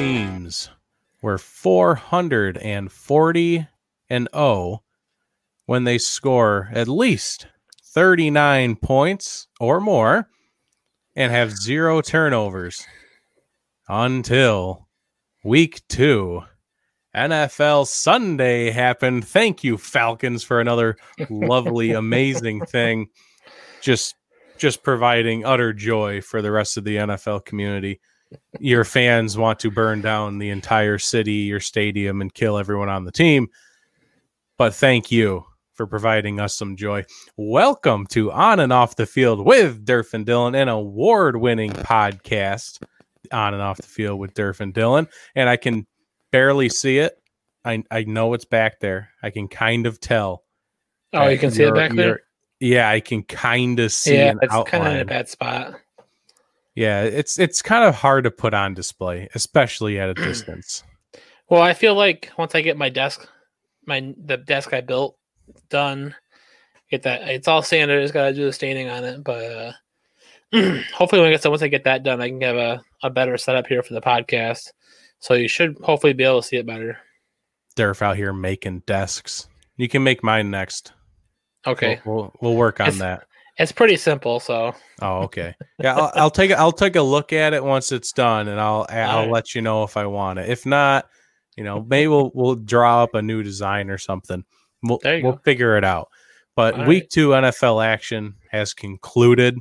teams were 440 and 0 when they score at least 39 points or more and have zero turnovers until week two. NFL Sunday happened. Thank you, Falcons, for another lovely, amazing thing. Just just providing utter joy for the rest of the NFL community. Your fans want to burn down the entire city, your stadium, and kill everyone on the team. But thank you for providing us some joy. Welcome to On and Off the Field with Durf and Dylan, an award winning podcast on and off the field with Durf and Dylan. And I can barely see it. I, I know it's back there. I can kind of tell. Oh, you can see it back there? Yeah, I can kind of see. Yeah, it's kind of in a bad spot. Yeah, it's it's kind of hard to put on display, especially at a distance. Well, I feel like once I get my desk, my the desk I built done, get that it's all sanded. Just gotta do the staining on it, but uh, hopefully when I get so once I get that done, I can have a, a better setup here for the podcast. So you should hopefully be able to see it better. Durf out here making desks. You can make mine next. Okay, we'll we'll, we'll work on it's, that. It's pretty simple. So. Oh, okay. Yeah, I'll, I'll take I'll take a look at it once it's done, and I'll I'll right. let you know if I want it. If not, you know, maybe we'll we'll draw up a new design or something. We'll we'll go. figure it out. But All week right. two NFL action has concluded.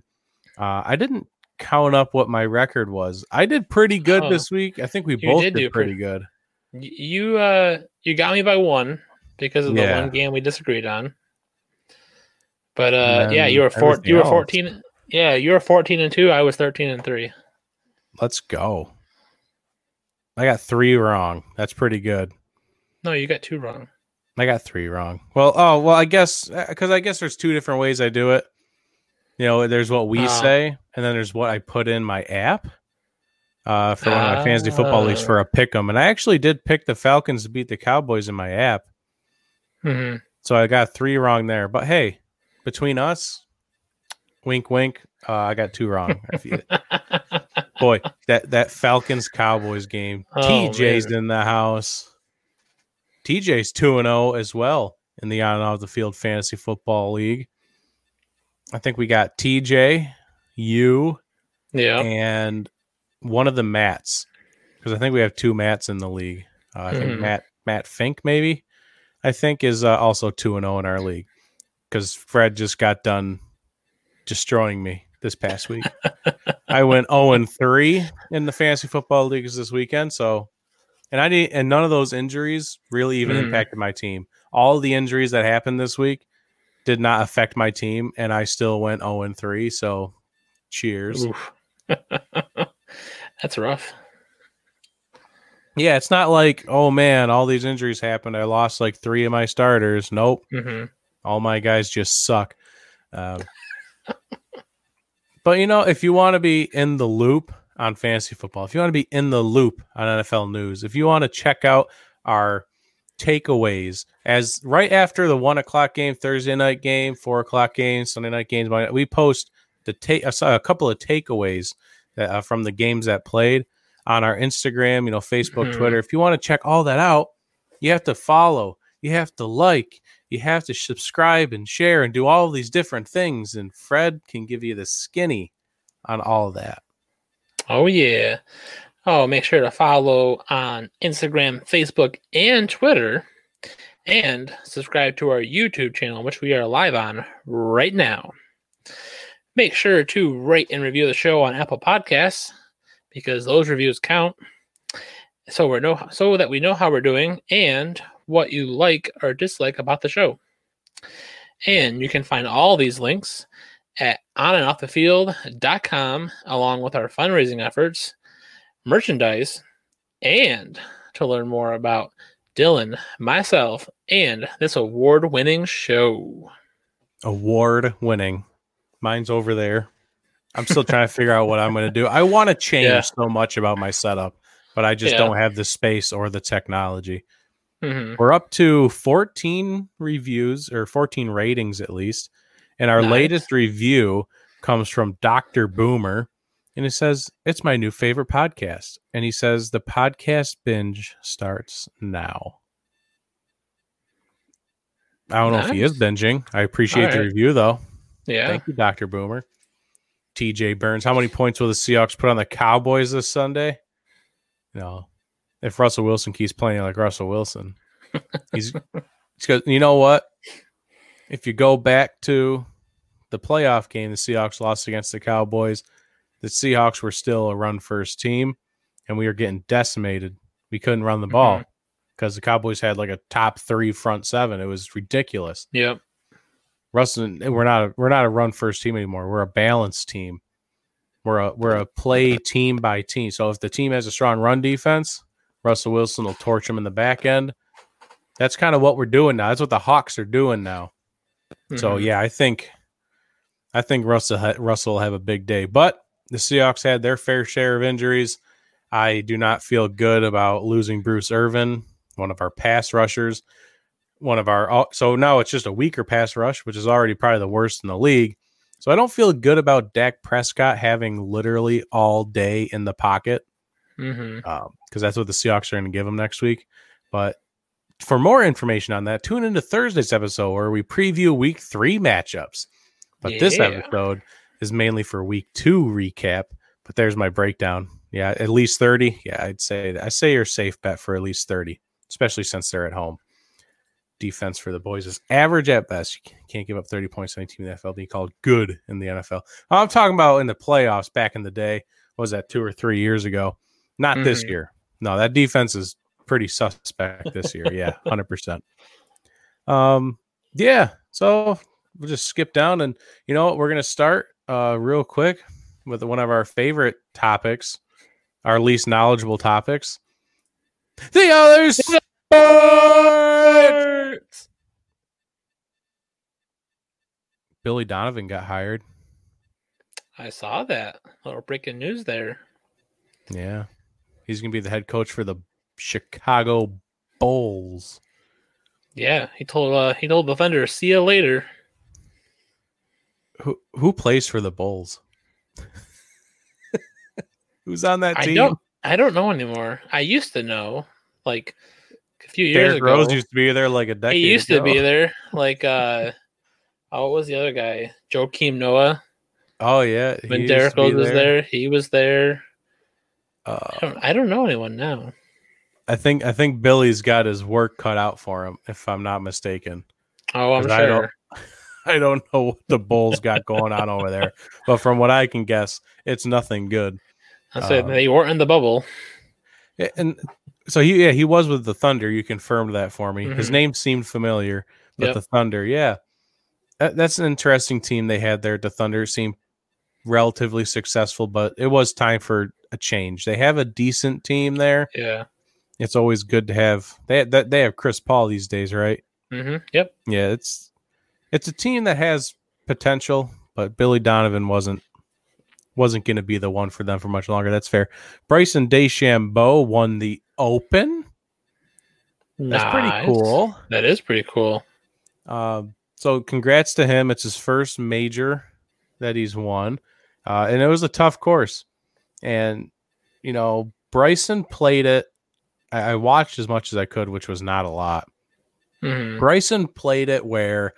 Uh, I didn't count up what my record was. I did pretty good oh, this week. I think we both did, did pretty, pretty good. You uh you got me by one because of the yeah. one game we disagreed on. But uh yeah, you were four you were else. 14 yeah, you were 14 and 2, I was 13 and 3. Let's go. I got 3 wrong. That's pretty good. No, you got 2 wrong. I got 3 wrong. Well, oh, well, I guess cuz I guess there's two different ways I do it. You know, there's what we uh, say and then there's what I put in my app uh, for one of my fantasy football leagues for a pick 'em, and I actually did pick the Falcons to beat the Cowboys in my app. Mm-hmm. So I got three wrong there. But hey, between us, wink, wink, uh, I got two wrong. Boy, that that Falcons Cowboys game. Oh, TJ's man. in the house. TJ's two and zero oh as well in the on and off the field fantasy football league. I think we got TJ, you, yeah, and one of the Matts because I think we have two Matts in the league. Uh, I mm-hmm. think Matt Matt Fink maybe I think is uh, also two and zero oh in our league because Fred just got done destroying me this past week. I went 0 and 3 in the fantasy football leagues this weekend. So, and I did, and none of those injuries really even mm. impacted my team. All the injuries that happened this week did not affect my team, and I still went 0 and 3. So, cheers. That's rough. Yeah, it's not like, oh man, all these injuries happened. I lost like three of my starters. Nope. Mm-hmm. All my guys just suck. Um, but you know, if you want to be in the loop on fantasy football, if you want to be in the loop on NFL news, if you want to check out our takeaways as right after the one o'clock game, Thursday night game, four o'clock game, Sunday night games, we post the take a couple of takeaways uh, from the games that played on our Instagram, you know, Facebook, mm-hmm. Twitter. If you want to check all that out, you have to follow, you have to like, you have to subscribe and share and do all these different things. And Fred can give you the skinny on all that. Oh, yeah. Oh, make sure to follow on Instagram, Facebook, and Twitter. And subscribe to our YouTube channel, which we are live on right now. Make sure to rate and review the show on Apple Podcasts because those reviews count. So we're know so that we know how we're doing and what you like or dislike about the show. And you can find all these links at onandoffthefield.com along with our fundraising efforts, merchandise, and to learn more about Dylan, myself, and this award winning show. Award winning. Mine's over there. I'm still trying to figure out what I'm going to do. I want to change yeah. so much about my setup, but I just yeah. don't have the space or the technology. Mm-hmm. We're up to 14 reviews or 14 ratings at least. And our nice. latest review comes from Dr. Boomer. and he says, It's my new favorite podcast. And he says, The podcast binge starts now. I don't know if he is binging. I appreciate the review, though. Yeah. Thank you, Dr. Boomer. TJ Burns. How many points will the Seahawks put on the Cowboys this Sunday? No. If Russell Wilson keeps playing like Russell Wilson, he's because you know what? If you go back to the playoff game, the Seahawks lost against the Cowboys. The Seahawks were still a run first team, and we were getting decimated. We couldn't run the mm-hmm. ball because the Cowboys had like a top three front seven. It was ridiculous. Yep. Russell, we're not a, we're not a run first team anymore. We're a balanced team. We're a we're a play team by team. So if the team has a strong run defense, Russell Wilson will torch him in the back end. That's kind of what we're doing now. That's what the Hawks are doing now. So Mhm. yeah, I think I think Russell Russell will have a big day. But the Seahawks had their fair share of injuries. I do not feel good about losing Bruce Irvin, one of our pass rushers, one of our so now it's just a weaker pass rush, which is already probably the worst in the league. So I don't feel good about Dak Prescott having literally all day in the pocket Mhm. because that's what the Seahawks are going to give him next week. But for more information on that, tune into Thursday's episode where we preview week three matchups. But this episode is mainly for week two recap. But there's my breakdown. Yeah, at least 30. Yeah, I'd say I say you're safe bet for at least 30, especially since they're at home. Defense for the boys is average at best. You can't give up 30 points to any team in the NFL being called good in the NFL. I'm talking about in the playoffs back in the day. What was that two or three years ago? Not this Mhm. year. No, that defense is pretty suspect this year. Yeah, hundred percent. Um, yeah. So we'll just skip down, and you know what? We're gonna start uh real quick with one of our favorite topics, our least knowledgeable topics. The other sport. Billy Donovan got hired. I saw that little breaking news there. Yeah, he's gonna be the head coach for the Chicago Bulls. Yeah, he told uh he told the Thunder, "See you later." Who who plays for the Bulls? Who's on that I team? don't I don't know anymore. I used to know, like a few years ago. Rose used to be there like a decade. he used to be there. Like uh, oh, what was the other guy? Joakim Noah. Oh yeah, When to Rose was there, he was there. I Uh, don't, I don't know anyone now. I think I think Billy's got his work cut out for him, if I'm not mistaken. Oh, I'm 'Cause I don't- sure. I don't know what the Bulls got going on over there, but from what I can guess, it's nothing good. I said um, they weren't in the bubble. And so he yeah he was with the Thunder. You confirmed that for me. His Mhm. name seemed familiar, but Yep. the Thunder, yeah, that, that's an interesting team they had there. The Thunder seemed relatively successful, but it was time for a change. They have a decent team there. Yeah. It's always good to have they that they have Chris Paul these days, right? Mm-hmm. Yep. Yeah, it's it's a team that has potential, but Billy Donovan wasn't wasn't going to be the one for them for much longer. That's fair. Bryson DeChambeau won the Open. That's Nice. pretty cool. That is pretty cool. Um, so congrats to him. It's his first major that he's won, uh, and it was a tough course. And you know, Bryson played it. I, I watched as much as I could, which was not a lot. hmm Bryson played it where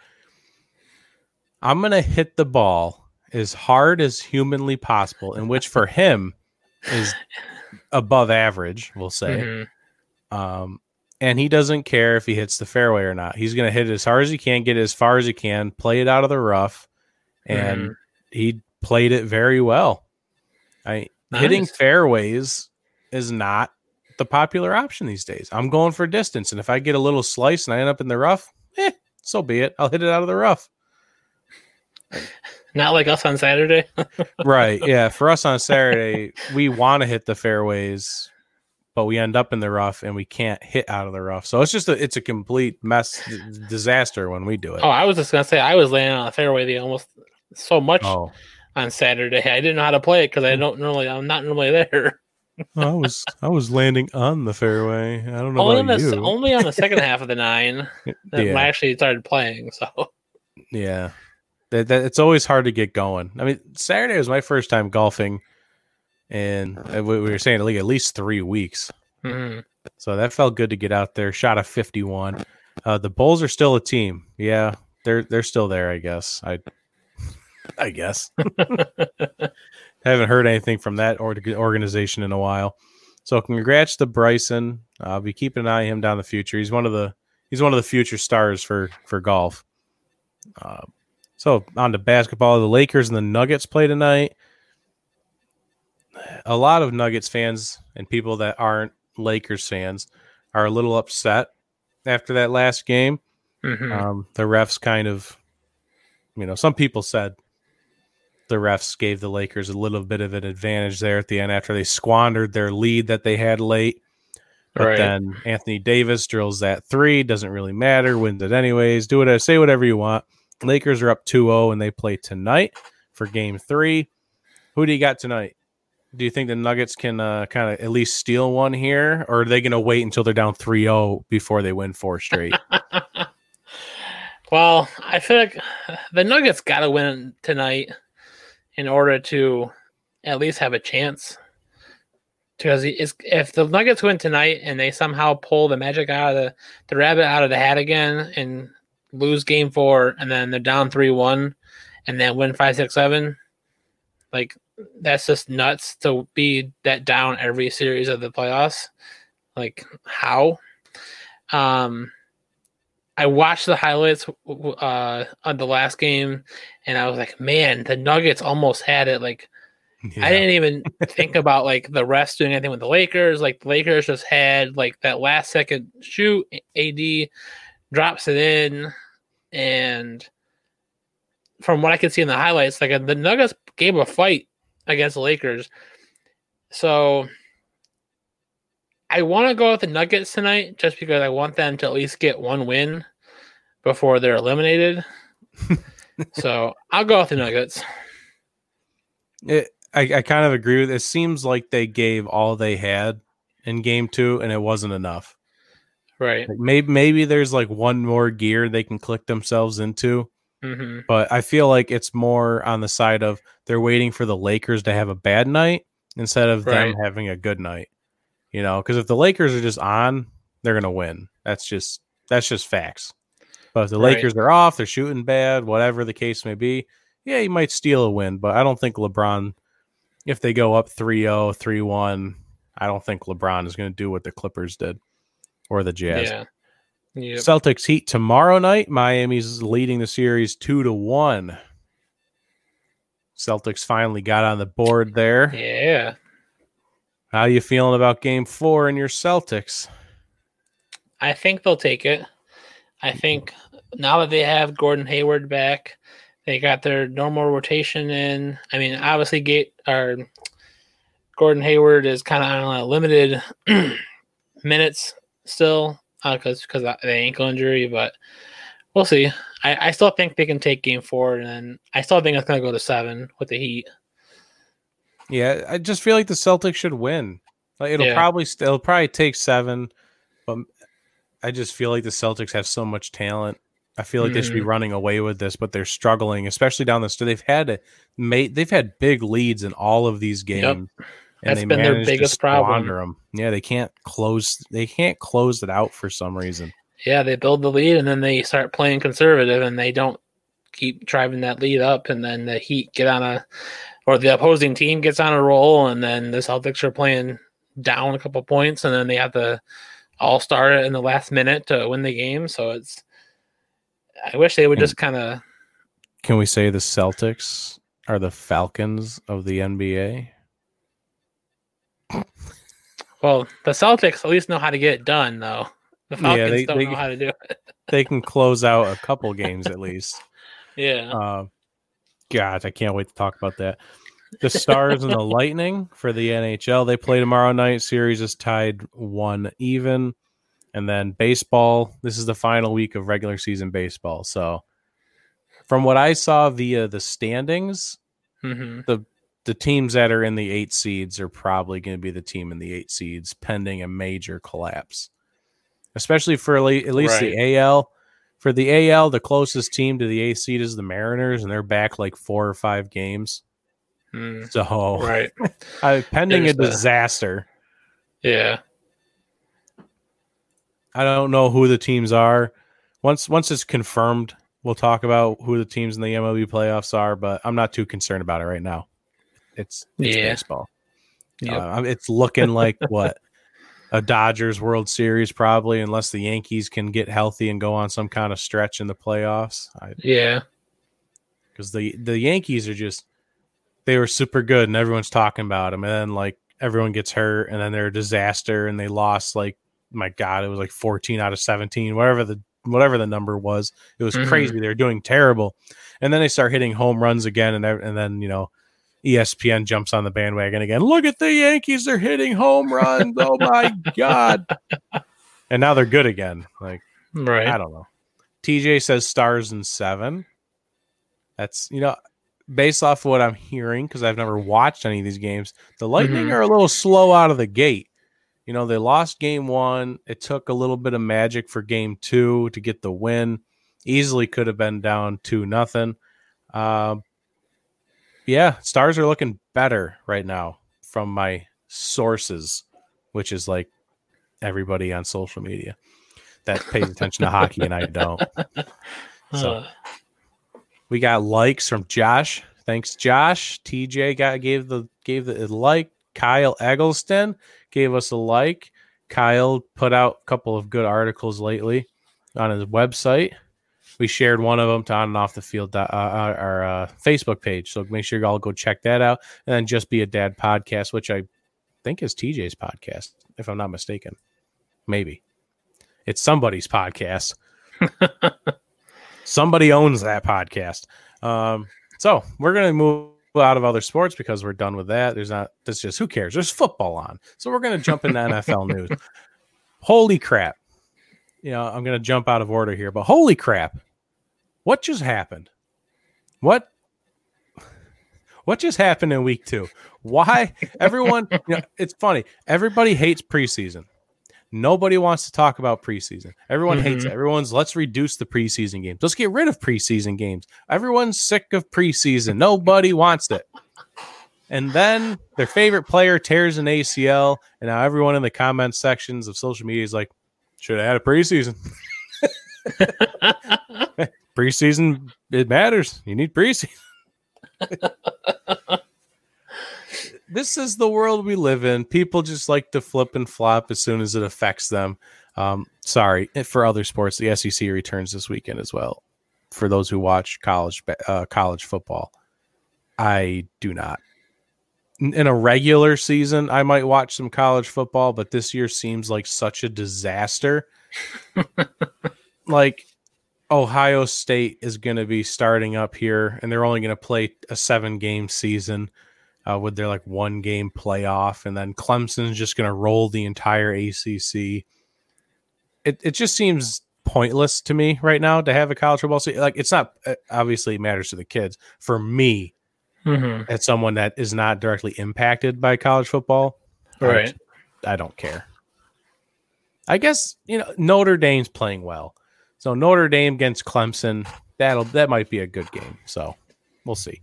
I'm going to hit the ball as hard as humanly possible, and which for him is above average, we'll say. Mhm. Um, and he doesn't care if he hits the fairway or not. He's going to hit it as hard as he can, get it as far as he can, play it out of the rough, and he played it very well. I hitting fairways is not the popular option these days. I'm going for distance, and if I get a little slice and I end up in the rough, eh, so be it. I'll hit it out of the rough. Not like us on Saturday. right? Yeah. For us on Saturday, we want to hit the fairways, but we end up in the rough and we can't hit out of the rough. So it's just a it's a complete mess disaster when we do it. oh, I was just gonna say I was laying on the fairway the almost so much Oh, on Saturday. I didn't know how to play it because I don't normally. I'm not normally there. I was I was landing on the fairway. I don't know only on the you. only on the second half of the nine that when I actually started playing. So yeah. That, that, it's always hard to get going. I mean, Saturday was my first time golfing and uh, we we were saying like at least three weeks. Mhm. So that felt good to get out there. Shot a 51. Uh, the Bulls are still a team. Yeah, they're they're still there. I guess. I I guess. Haven't heard anything from that organization in a while. So congrats to Bryson. I'll be keeping an eye on him down the future. He's one of the he's one of the future stars for for golf. Uh, so on to basketball. The Lakers and the Nuggets play tonight. A lot of Nuggets fans and people that aren't Lakers fans are a little upset after that last game. Mhm. Um, the refs kind of, you know, some people said the refs gave the Lakers a little bit of an advantage there at the end after they squandered their lead that they had late. But Right. then Anthony Davis drills that three. Doesn't really matter. Wins it anyways. Do it. Say whatever you want. Lakers are up 2-0 and they play tonight for game three. Who do you got tonight? Do you think the Nuggets can uh, kind of at least steal one here, or are they going to wait until they're down 3-0 before they win four straight? Well, I feel like the Nuggets got to win tonight in order to at least have a chance. Because if the Nuggets win tonight and they somehow pull the magic out of the, the rabbit out of the hat again and lose game four and then they're down 3 1 and then win five, six, seven, like that's just nuts to be that down every series of the playoffs. Like, how? Um, I watched the highlights uh, on the last game, and I was like, "Man, the Nuggets almost had it." Like, Yeah. I didn't even think about like the rest doing anything with the Lakers. Like, the Lakers just had like that last second shoot. AD drops it in, and from what I could see in the highlights, like the Nuggets gave a fight against the Lakers. So I want to go with the Nuggets tonight just because I want them to at least get one win before they're eliminated. so I'll go with the Nuggets. It, I, I kind of agree with it. seems like they gave all they had in game two and it wasn't enough. Right. Like maybe maybe there's like one more gear they can click themselves into, hmm but I feel like it's more on the side of they're waiting for the Lakers to have a bad night instead of them having a good night. You know, because if the Lakers are just on, they're gonna win. That's just that's just facts. But if the Right. Lakers are off, they're shooting bad, whatever the case may be, yeah, you might steal a win. But I don't think LeBron, if they go up 3-0, 3-1, I don't think LeBron is gonna do what the Clippers did or the Jazz. Yeah. Yep. Celtics Heat tomorrow night. Miami's leading the series two to one. Celtics finally got on the board there. yeah. How are you feeling about Game Four and your Celtics? I think they'll take it. I mm-hmm. think now that they have Gordon Hayward back, they got their normal rotation in. I mean, obviously, Gate or Gordon Hayward is kind of on a limited minutes still uh, because because the ankle injury, but we'll see. I, I still think they can take Game Four, and then I still think it's going to go to seven with the Heat. Yeah, I just feel like the Celtics should win. Like it'll Yeah. probably still probably take seven, but I just feel like the Celtics have so much talent. I feel like they should be Mhm. running away with this, but they're struggling, especially down the stretch. They've had a, made they've had big leads in all of these games. and That's been their biggest problem. squander 'em. Yeah, they can't close. They can't close it out for some reason. Yeah, they build the lead and then they start playing conservative and they don't keep driving that lead up and then the Heat get on a or the opposing team gets on a roll and then the Celtics are playing down a couple points and then they have to all start it in the last minute to win the game. So it's I wish they would just kind of Can we say the Celtics are the Falcons of the NBA? well, the Celtics at least know how to get it done though. The Yeah, Falcons they- don't they- know how to do it. They can close out a couple games at least. Yeah. Uh, God, I can't wait to talk about that. The Stars and the Lightning for the NHL. They play tomorrow night. Series is tied one even. And then baseball. This is the final week of regular season baseball. So, from what I saw via the standings, hmm the teams that are in the eight seeds are probably going to be the team in the eight seeds, pending a major collapse. Especially for at le- at least the AL. For the AL, the closest team to the eighth seed is the Mariners, and they're back like four or five games. Mm, So, right. uh, pending a There's the- disaster. Yeah. I don't know who the teams are. Once once it's confirmed, we'll talk about who the teams in the MLB playoffs are. But I'm not too concerned about it right now. It's, it's Yeah. baseball. Yep. Uh, it's looking like what a Dodgers World Series probably, unless the Yankees can get healthy and go on some kind of stretch in the playoffs. yeah. Because the the Yankees are just they were super good and everyone's talking about them, and then like everyone gets hurt, and then they're a disaster, and they lost like my god, it was like 14 out of 17, whatever the whatever the number was. It was Mhm. crazy. They were doing terrible, and then they start hitting home runs again, and and then you know. ESPN jumps on the bandwagon again. Look at the Yankees; they're hitting home runs. Oh my god! And now they're good again. Like Right. I don't know. TJ says stars and seven. That's you know, based off of what I'm hearing because I've never watched any of these games. The Lightning Mhm. are a little slow out of the gate. You know, they lost game one. It took a little bit of magic for game two to get the win. Easily could have been down two nothing. Um, yeah, stars are looking better right now from my sources, which is like everybody on social media that pays attention to hockey and I don't. So we got likes from Josh. Thanks, Josh. TJ got gave the gave the like. Kyle Eggleston gave us a like. Kyle put out a couple of good articles lately on his website. We shared one of them to on and off the field uh, uh, our uh, Facebook page. So make sure you all go check that out. And then just be a dad podcast, which I think is TJ's podcast, if I'm not mistaken. Maybe it's somebody's podcast. Somebody owns that podcast. Um, so we're gonna move out of other sports because we're done with that. There's not. That's just who cares. There's football on, so we're gonna jump into NFL news. Holy crap! You know, I'm gonna jump out of order here, but holy crap! What just happened? What? What just happened in week two? Why everyone? You know, it's funny. Everybody hates preseason. Nobody wants to talk about preseason. Everyone hates it. Everyone's let's reduce the preseason games. Let's get rid of preseason games. Everyone's sick of preseason. Nobody wants it. And then their favorite player tears an ACL, and now everyone in the comment sections of social media is like, should have had a preseason. Preseason, it matters. You need preseason. this is the world we live in. People just like to flip and flop as soon as it affects them. Um, sorry for other sports. The SEC returns this weekend as well. For those who watch college uh, college football, I do not. In in a regular season, I might watch some college football, but this year seems like such a disaster. like Ohio State is going to be starting up here, and they're only going to play a seven game season uh, with their like one game playoff, and then Clemson's just going to roll the entire ACC. It it just seems pointless to me right now to have a college football season. Like it's not uh, obviously it matters to the kids. For me, Mhm. as someone that is not directly impacted by college football, I Right. just- I don't care. I guess you know Notre Dame's playing well, so Notre Dame against Clemson that'll that might be a good game. So we'll see.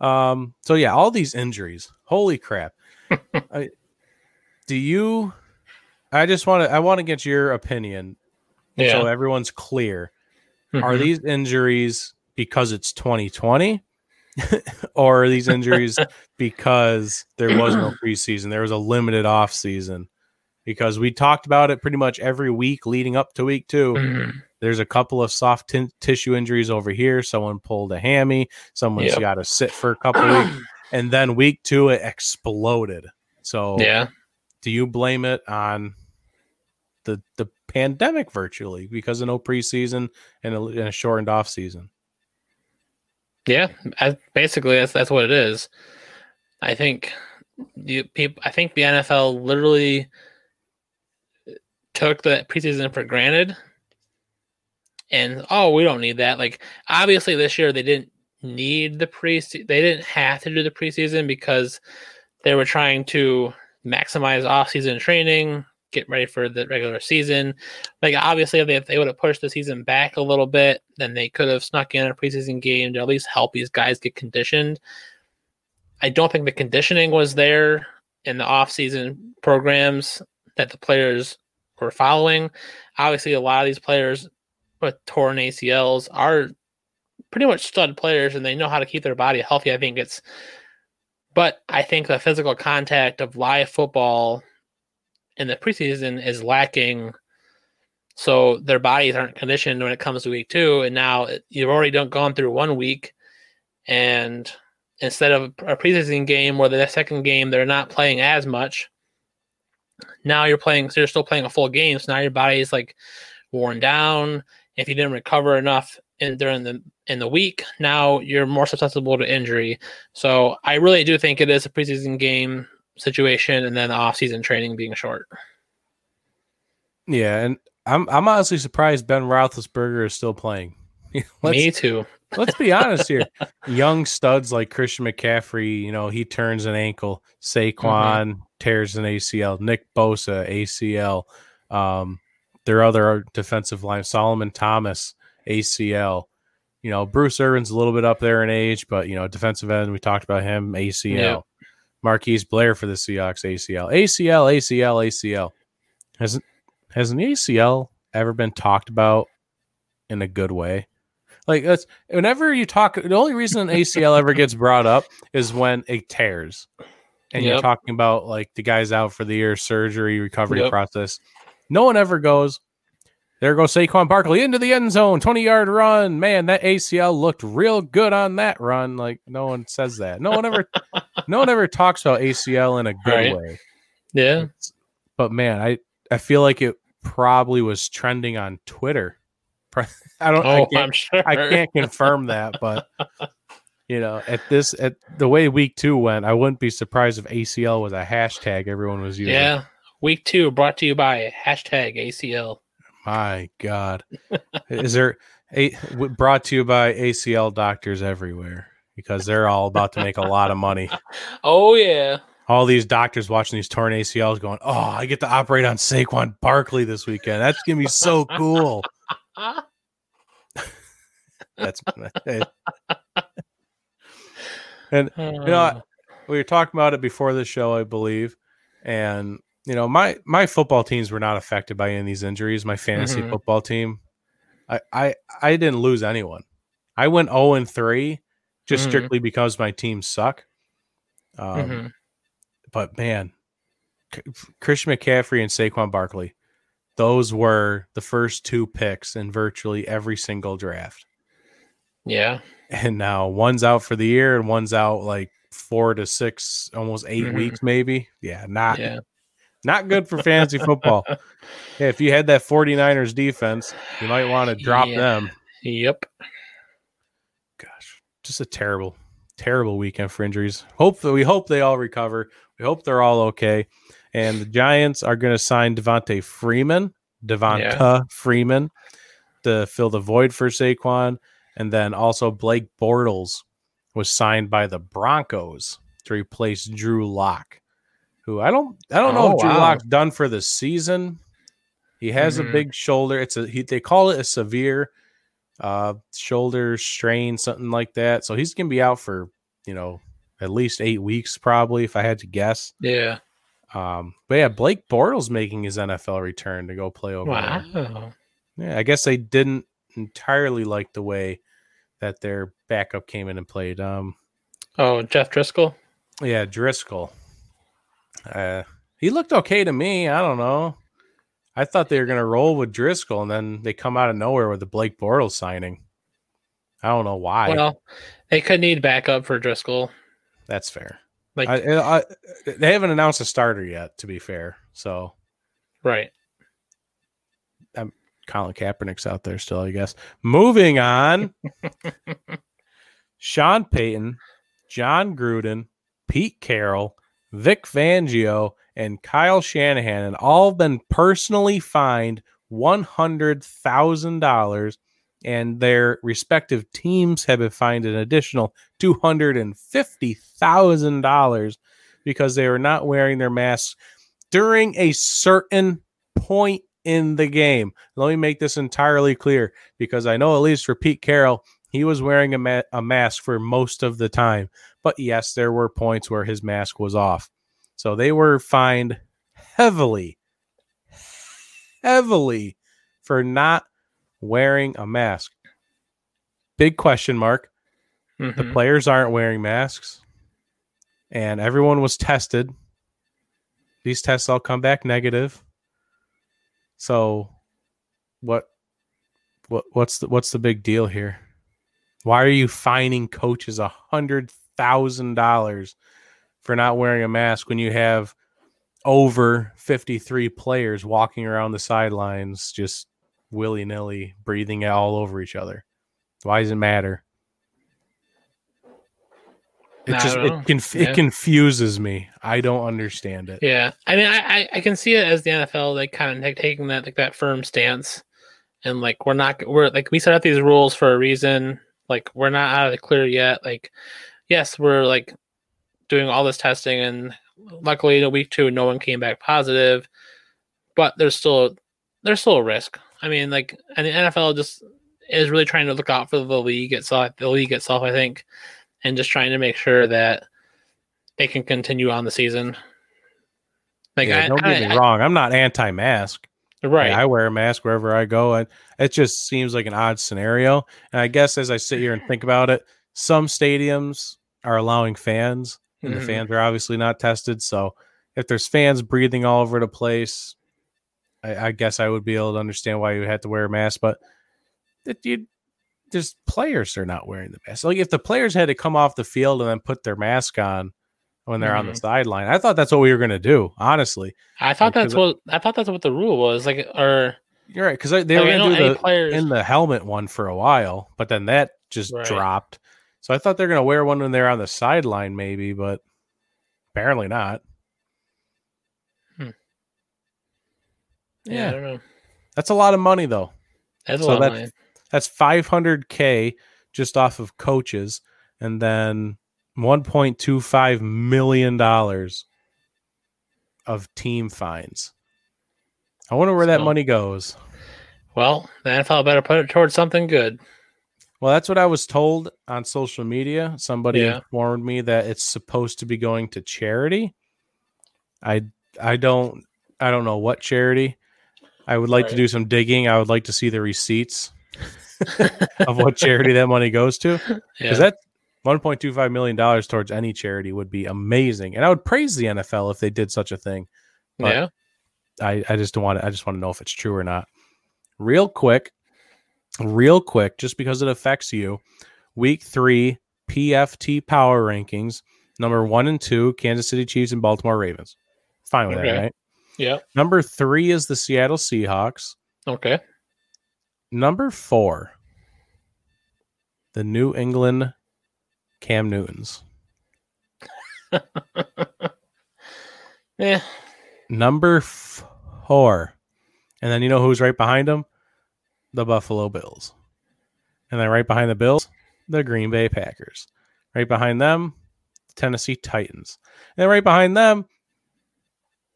Um. So yeah, all these injuries. Holy crap! I, do you? I just want to. I want to get your opinion Yeah. so everyone's clear. Are Mhm. these injuries because it's 2020? or are these injuries because there was no preseason? There was a limited off season. Because we talked about it pretty much every week leading up to week 2 Mhm. There's a couple of soft tin tissue injuries over here. Someone pulled a hammy. Someone's Yep. got to sit for a couple weeks. And then week two, it exploded. So Yeah. do you blame it on the the pandemic virtually because of no preseason and a, and a shortened off season? Yeah, I, basically that's that's what it is. I think the people. I think the NFL literally took the preseason for granted, and oh, we don't need that. Like obviously this year they didn't need the pre. They didn't have to do the preseason because they were trying to maximize off-season training, get ready for the regular season. Like obviously, if they, if they would have pushed the season back a little bit, then they could have snuck in a preseason game to at least help these guys get conditioned. I don't think the conditioning was there in the off-season programs that the players were following. Obviously, a lot of these players with torn ACLs are pretty much stud players and they know how to keep their body healthy. I think it's, but I think the physical contact of live football in the preseason is lacking. So their bodies aren't conditioned when it comes to week two. And now you've already done, gone through one week and instead of a preseason game where the second game they're not playing as much. Now you're playing, so you're still playing a full game. So now your body is like worn down. If you didn't recover enough in during the in the week, now you're more susceptible to injury. So I really do think it is a preseason game situation, and then the off-season training being short. Yeah, and I'm I'm honestly surprised Ben Roethlisberger is still playing. Me too. Let's be honest here. Young studs like Christian McCaffrey, you know, he turns an ankle. Saquon mm-hmm. tears an ACL. Nick Bosa ACL. Um, their other defensive line, Solomon Thomas ACL. You know, Bruce Irvin's a little bit up there in age, but you know, defensive end, we talked about him, ACL. Yep. Marquise Blair for the Seahawks, ACL. ACL, ACL, ACL. Has has an ACL ever been talked about in a good way? Like that's whenever you talk, the only reason an ACL ever gets brought up is when it tears, and yep. you're talking about like the guys out for the year, surgery, recovery yep. process. No one ever goes. There goes Saquon Barkley into the end zone, 20 yard run. Man, that ACL looked real good on that run. Like no one says that. No one ever, no one ever talks about ACL in a good right. way. Yeah, but man, I I feel like it probably was trending on Twitter I don't. Oh, I am sure. I can't confirm that, but you know, at this at the way week two went, I wouldn't be surprised if ACL was a hashtag everyone was using. Yeah, week two brought to you by hashtag ACL. My God, is there a brought to you by ACL doctors everywhere because they're all about to make a lot of money. Oh yeah. All these doctors watching these torn ACLs going, oh, I get to operate on Saquon Barkley this weekend. That's gonna be so cool. That's and you know we were talking about it before the show, I believe, and you know my my football teams were not affected by any of these injuries. My fantasy mm-hmm. football team, I, I I didn't lose anyone. I went zero and three just mm-hmm. strictly because my teams suck. Um, mm-hmm. But man, Christian McCaffrey and Saquon Barkley, those were the first two picks in virtually every single draft. Yeah. And now one's out for the year and one's out like four to six, almost 8 mm-hmm. weeks, maybe. Yeah, not yeah. not good for fantasy football. Yeah, if you had that 49ers defense, you might want to drop yeah. them. Yep. Gosh, just a terrible, terrible weekend for injuries. Hope we hope they all recover. We hope they're all okay. And the Giants are going to sign Devonta Freeman, Devonta yeah. Freeman, to fill the void for Saquon. And then also Blake Bortles was signed by the Broncos to replace Drew Lock, who I don't I don't know oh, if Drew wow. Lock's done for the season. He has mm-hmm. a big shoulder. It's a he, they call it a severe uh shoulder strain, something like that. So he's gonna be out for you know at least eight weeks, probably if I had to guess. Yeah. Um, but yeah, Blake Bortles making his NFL return to go play over. Wow. There. Yeah, I guess they didn't entirely like the way that their backup came in and played. Um, oh, Jeff Driskel. Yeah, Driskel. Uh, he looked okay to me. I don't know. I thought they were going to roll with Driskel, and then they come out of nowhere with the Blake Bortles signing. I don't know why. Well, they could need backup for Driskel. That's fair. Like I, I, they haven't announced a starter yet. To be fair, so right. I'm Colin Kaepernick's out there still, I guess. Moving on. Sean Payton, Jon Gruden, Pete Carroll, Vic Fangio, and Kyle Shanahan, and all been personally fined one hundred thousand dollars and their respective teams have been fined an additional $250,000 because they were not wearing their masks during a certain point in the game. Let me make this entirely clear because I know, at least for Pete Carroll, he was wearing a, ma- a mask for most of the time. But yes, there were points where his mask was off. So they were fined heavily, heavily for not wearing a mask. Big question mark. The Mhm. players aren't wearing masks, and everyone was tested. These tests all come back negative. So, what, what, what's the what's the big deal here? Why are you fining coaches a hundred thousand dollars for not wearing a mask when you have over fifty three players walking around the sidelines just willy nilly, breathing all over each other? Why does it matter? It just it, conf- Yeah. it confuses me. I don't understand it. Yeah, I mean, I, I I can see it as the NFL like kind of taking that like that firm stance, and like we're not we're like we set up these rules for a reason. Like we're not out of the clear yet. Like, yes, we're like doing all this testing, and luckily in week two, no one came back positive, but there's still there's still a risk. I mean, like, and the NFL just is really trying to look out for the league itself, the league itself, I think, and just trying to make sure that they can continue on the season. Like, yeah, I, don't get I- me wrong. I'm not anti-mask. I- right? I wear a mask wherever I go, and it just seems like an odd scenario. And I guess as I sit here and think about it, some stadiums are allowing fans, and the Mhm. fans are obviously not tested. So if there's fans breathing all over the place, I, I guess I would be able to understand why you had to wear a mask. But it, you, there's players that are not wearing the mask. Like if the players had to come off the field and then put their mask on when they're on the Mhm. sideline, I thought that's what we were going to do. Honestly, I thought Like, that's what I thought that's what the rule was. Like, or you're right because they like, were to do the players. in the helmet one for a while, but then that just Right. dropped. So I thought they're going to wear one when they're on the sideline, maybe, but apparently not. Yeah, I don't know. that's a lot of money though. That's a So lot of that's- money. That's 500k just off of coaches, and then 1.25 million dollars of team fines. I wonder where that money goes. Well, the NFL better put it towards something good. Well, that's what I was told on social media. Somebody Yeah. informed me that it's supposed to be going to charity. I I don't I don't know what charity. I would like to do some digging. I would like to see the receipts of what charity that money goes to Yeah. because that 1.25 million dollars towards any charity would be amazing, and I would praise the NFL if they did such a thing. but- yeah. I, I just don't want to, I just want to know if it's true or not. Real quick, real quick, just because it affects you. Week three PFT power rankings, number one and two, Kansas City Chiefs and Baltimore Ravens. Fine with Okay. that, right? Yeah. Number three is the Seattle Seahawks. Okay. Number four, the New England Cam Newtons. Yeah. Number four. And then you know who's right behind them? The Buffalo Bills. And then right behind the Bills, the Green Bay Packers. Right behind them, the Tennessee Titans. And then right behind them,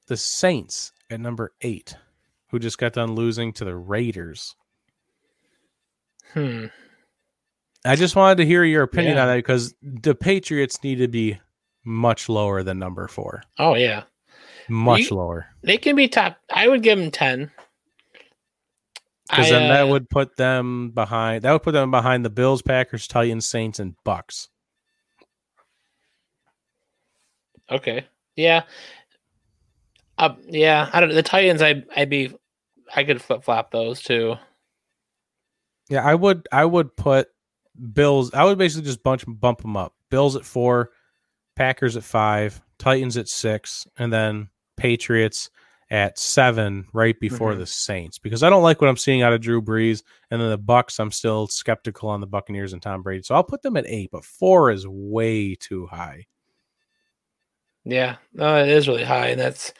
the Saints at number eight, who just got done losing to the Raiders. Hmm. I just wanted to hear your opinion Yeah. on that because the Patriots need to be much lower than number four. Oh yeah. Much You- lower. They can be top. I would give them ten. Because then that uh, would put them behind. That would put them behind the Bills, Packers, Titans, Saints, and Bucks. Okay. Yeah. Uh, yeah. I don't. The Titans. I. I'd be. I could flip flop those too. Yeah, I would. I would put Bills. I would basically just bunch bump them up. Bills at four, Packers at five, Titans at six, and then Patriots at seven, right before Mhm. the Saints. Because I don't like what I'm seeing out of Drew Brees, and then the Bucks. I'm still skeptical on the Buccaneers and Tom Brady. So I'll put them at eight, but four is way too high. Yeah. No, it is really high, and that's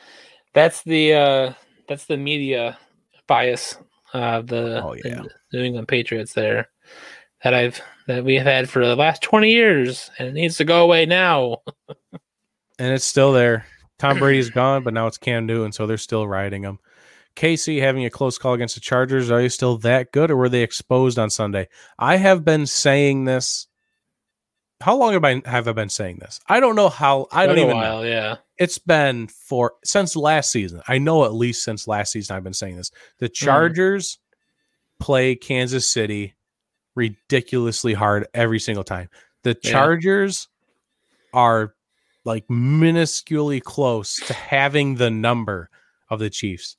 that's the uh that's the media bias of the, Oh, yeah. the New England Patriots there that I've that we have had for the last twenty years, and it needs to go away now. and it's still there. Tom Brady's gone, but now it's Cam Newton, and so they're still riding him. KC having a close call against the Chargers. Are you still that good, or were they exposed on Sunday? I have been saying this how long have I have I been saying this? I don't know how. I don't even know. yeah. It's been for since last season. I know at least since last season I've been saying this. The Chargers play Kansas City ridiculously hard every single time. The Yeah. Chargers are like minusculely close to having the number of the Chiefs.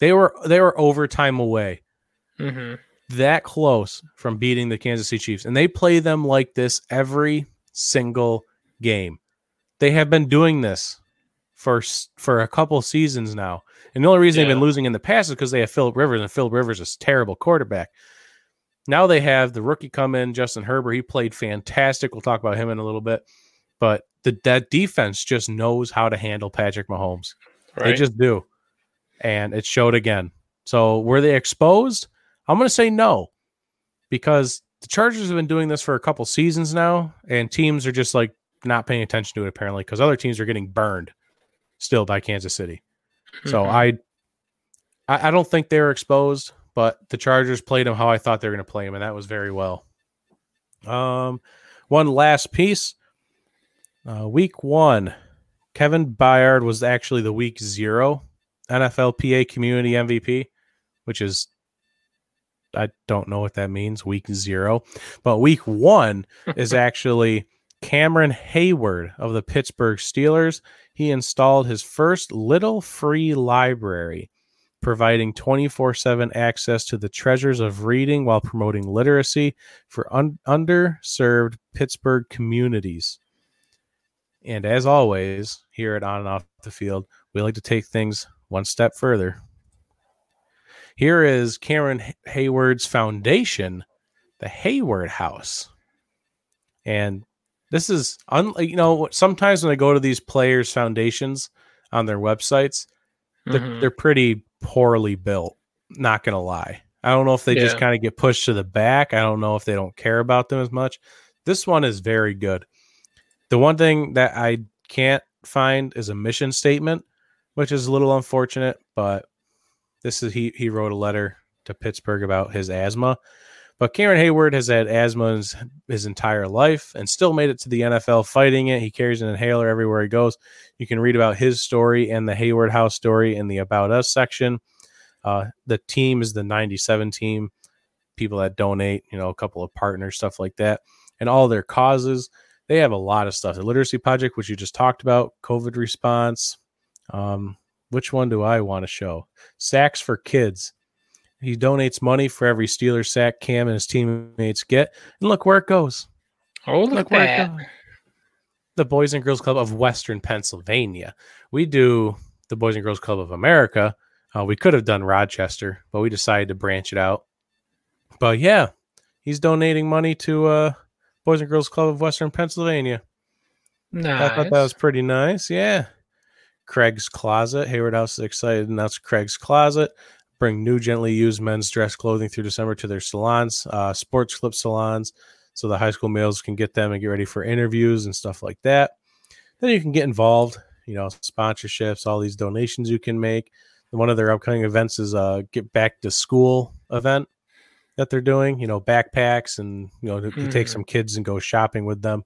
They were they were overtime away hmm that close from beating the Kansas City Chiefs, and they play them like this every single game. They have been doing this for for a couple seasons now, and the only reason they've been losing in the past is because they have Philip Rivers, and Philip Rivers is a terrible quarterback. Now they have the rookie come in, Justin Herbert. He played fantastic. We'll talk about him in a little bit, but the that defense just knows how to handle Patrick Mahomes. They just do. And it showed again. So were they exposed? I'm going to say no because the Chargers have been doing this for a couple seasons now, and teams are just like not paying attention to it apparently because other teams are getting burned still by Kansas City. So Mhm. I, I I don't think they were exposed, but the Chargers played them how I thought they were going to play them, and that was very well. Um, one last piece. Uh, week one, Kevin Byard was actually the week zero NFLPA Community MVP, which is I don't know what that means. Week zero, but week one is actually Cameron Heyward of the Pittsburgh Steelers. He installed his first little free library, providing 24 7 access to the treasures of reading while promoting literacy for un- underserved Pittsburgh communities. And as always, here at On and Off the Field, we like to take things one step further. Here is Cameron Heyward's foundation, the Heyward House. And this is, un- you know, sometimes when I go to these players' foundations on their websites, they're, Mhm. they're pretty poorly built. Not gonna lie. I don't know if they just kind of get pushed to the back. I don't know if they don't care about them as much. This one is very good. The one thing that I can't find is a mission statement, which is a little unfortunate, but this is he he wrote a letter to Pittsburgh about his asthma. But Cameron Heyward has had asthma his, his entire life and still made it to the NFL fighting it. He carries an inhaler everywhere he goes. You can read about his story and the Heyward House story in the About Us section. Uh, the team is the 97 team, people that donate, you know, a couple of partners, stuff like that, and all their causes. They have a lot of stuff. The Literacy Project, which you just talked about, COVID response. Um, which one do I want to show? Sacks for Kids. He donates money for every Steeler sack Cam and his teammates get. And look where it goes. Oh, look, Look at it that. goes. The Boys and Girls Club of Western Pennsylvania. We do the Boys and Girls Club of America. Uh, we could have done Rochester, but we decided to branch it out. But yeah, he's donating money to uh, Boys and Girls Club of Western Pennsylvania. Nice. I thought that was pretty nice. Yeah. Craig's Closet. Heyward House is excited to announce Craig's Closet. Bring new, gently used men's dress clothing through December to their salons, uh, sports clip salons, so the high school males can get them and get ready for interviews and stuff like that. Then you can get involved, you know, sponsorships, all these donations you can make. And one of their upcoming events is a get back to school event that they're doing, you know, backpacks and, you know, to, to take Mhm. some kids and go shopping with them.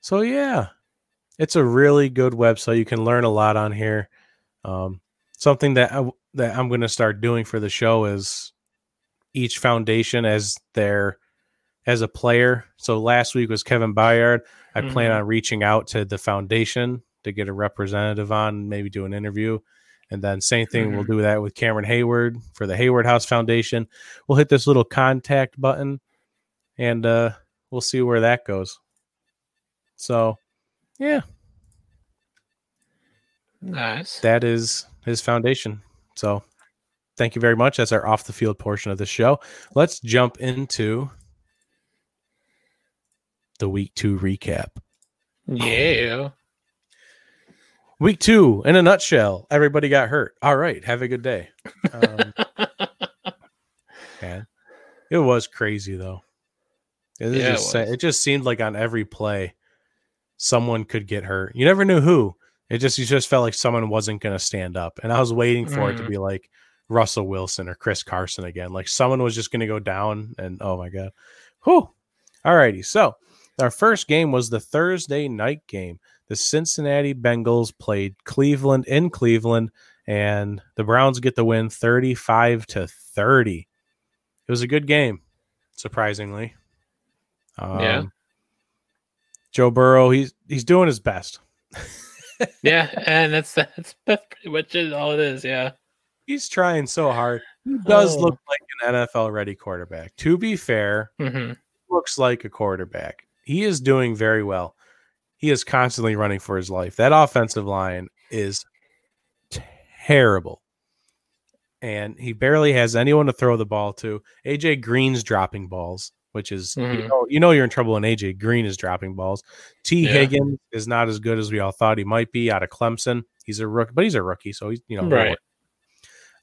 So, yeah, it's a really good website. You can learn a lot on here. Um, something that I, that I'm going to start doing for the show is each foundation as their as a player. So last week was Kevin Byard. I plan Mhm. on reaching out to the foundation to get a representative on, maybe do an interview. And then same thing, we'll do that with Cameron Heyward for the Heyward House Foundation. We'll hit this little contact button and uh we'll see where that goes. So yeah, Nice. that is his foundation. So thank you very much. That's our off the field portion of the show. Let's jump into the week two recap. Yeah. Week two, in a nutshell, everybody got hurt. All right, have a good day. Um, man, it was crazy though. It, Yeah, just, was. it just seemed like on every play, someone could get hurt. You never knew who. It just you just felt like someone wasn't going to stand up, and I was waiting for it to Mhm. be like Russell Wilson or Chris Carson again. Like someone was just going to go down, and oh my god, whew. All righty, so our first game was the Thursday night game. The Cincinnati Bengals played Cleveland in Cleveland, and the Browns get the win 35 to 30. It was a good game, surprisingly. Um, Yeah. Joe Burrow, he's he's doing his best. yeah, and that's that's that's pretty much it, all it is. Yeah. He's trying so hard. He does Oh. look like an NFL ready quarterback. To be fair, hmm looks like a quarterback. He is doing very well. He is constantly running for his life. That offensive line is terrible. And he barely has anyone to throw the ball to. AJ Green's dropping balls, which is you, Mhm. know, you know you're in trouble when AJ Green is dropping balls. Tee Yeah. Higgins is not as good as we all thought he might be out of Clemson. He's a rookie, but he's a rookie, so he's you know Right.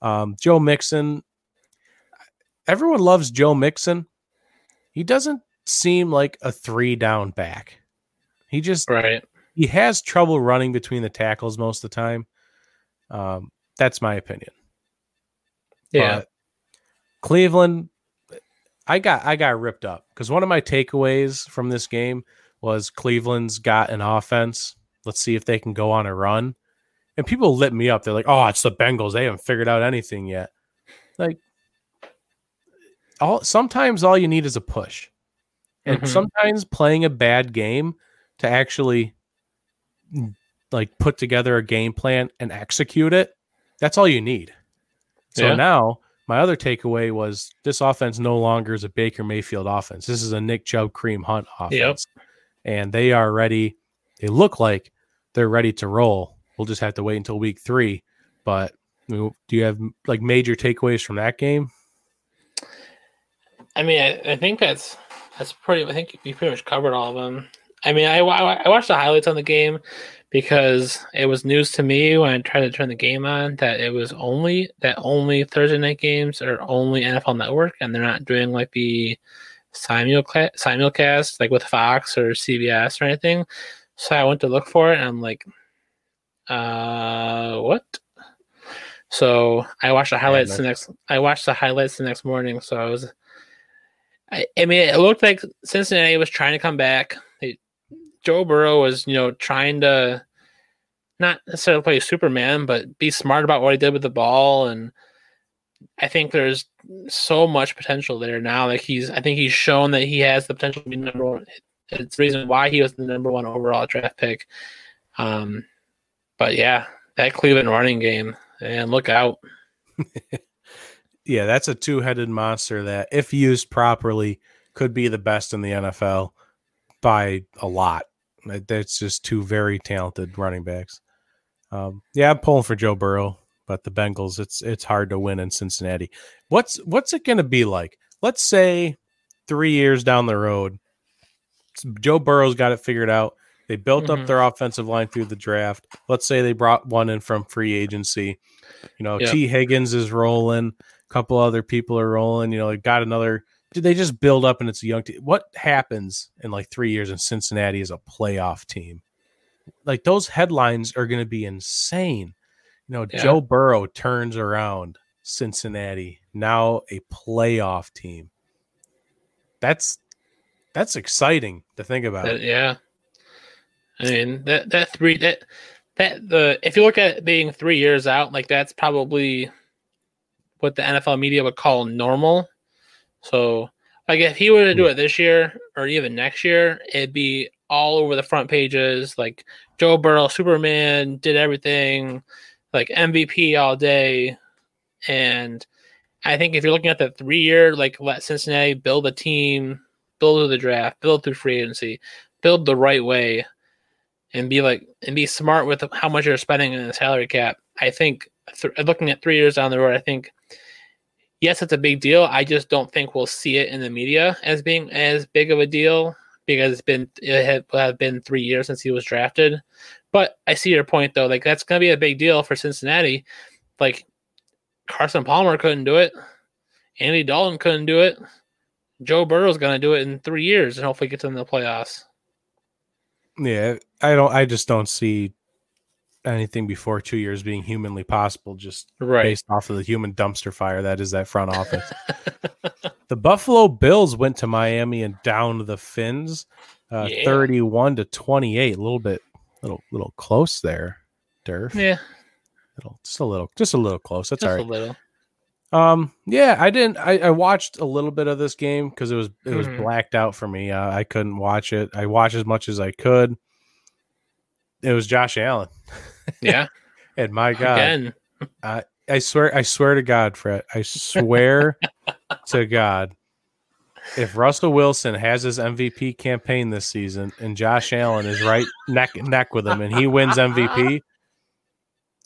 um, Joe Mixon. Everyone loves Joe Mixon. He doesn't seem like a three down back. He just Right. he has trouble running between the tackles most of the time. Um, that's my opinion. Yeah. But Cleveland, I got I got ripped up because one of my takeaways from this game was Cleveland's got an offense. Let's see if they can go on a run. And people lit me up. They're like, "Oh, it's the Bengals. They haven't figured out anything yet." Like, all sometimes all you need is a push, and Mhm. sometimes playing a bad game to actually like put together a game plan and execute it. That's all you need. So Yeah. now my other takeaway was this offense no longer is a Baker Mayfield offense. This is a Nick Chubb Kareem Hunt offense. And they are ready. They look like they're ready to roll. We'll just have to wait until week three. But I mean, do you have like major takeaways from that game? I mean, I, I think that's that's pretty. I think you pretty much covered all of them. I mean, I, wa- I watched the highlights on the game because it was news to me when I tried to turn the game on that it was only that only Thursday night games are only NFL Network and they're not doing like the simulcast simulcast like with Fox or CBS or anything. So I went to look for it and I'm like, uh, what? So I watched the highlights the next. I watched the highlights the next morning. So I was I, I mean, it looked like Cincinnati was trying to come back. Joe Burrow was, you know, trying to not necessarily play Superman, but be smart about what he did with the ball. And I think there's so much potential there now. Like he's, I think he's shown that he has the potential to be number one. It's the reason why he was the number one overall draft pick. Um, but yeah, that Cleveland running game, and look out. Yeah, that's a two headed monster that, if used properly, could be the best in the NFL by a lot. That- That's just two very talented running backs. Um, yeah, I'm pulling for Joe Burrow, but the Bengals, it's it's hard to win in Cincinnati. What's what's it going to be like? Let's say three years down the road, Joe Burrow's got it figured out. They built Mhm. up their offensive line through the draft. Let's say they brought one in from free agency. You know, Yeah. Tee Higgins is rolling. A couple other people are rolling. You know, they got another. Did they just build up and it's a young team? What happens in like three years in Cincinnati as a playoff team? Like those headlines are going to be insane. You know, Yeah. Joe Burrow turns around Cincinnati now a playoff team. That's that's exciting to think about. That- yeah. I mean that that three that that the if you look at it being three years out, like that's probably what the NFL media would call normal. So like if he were to do hmm. it this year or even next year, it'd be all over the front pages, like Joe Burrow, Superman, did everything, like MVP all day. And I think if you're looking at the three year, like let Cincinnati build a team, build through the draft, build through free agency, build the right way, and be like and be smart with how much you're spending in the salary cap. I think th- looking at three years down the road, I think yes, it's a big deal. I just don't think we'll see it in the media as being as big of a deal because it's been it have been three years since he was drafted. But I see your point though. Like that's to be a big deal for Cincinnati. Like Carson Palmer couldn't do it. Andy Dalton couldn't do it. Joe Burrow's to do it in three years and hopefully get to the playoffs. Yeah, I don't. I just don't see anything before two years being humanly possible. Just Right. based off of the human dumpster fire that is that front office. the Buffalo Bills went to Miami and downed the Finns. uh, Yeah. 31 to 28. A little bit, little, little close there, Durf. Yeah, Little, just a little, just a little close. That's just all a little. Um, yeah, I didn't. I, I watched a little bit of this game because it was it was Mhm. blacked out for me. Uh, I couldn't watch it. I watched as much as I could. It was Josh Allen, Yeah, and my God, again. I swear, I swear to God, Fred, I swear to God, if Russell Wilson has his MVP campaign this season and Josh Allen is right neck and neck with him and he wins MVP,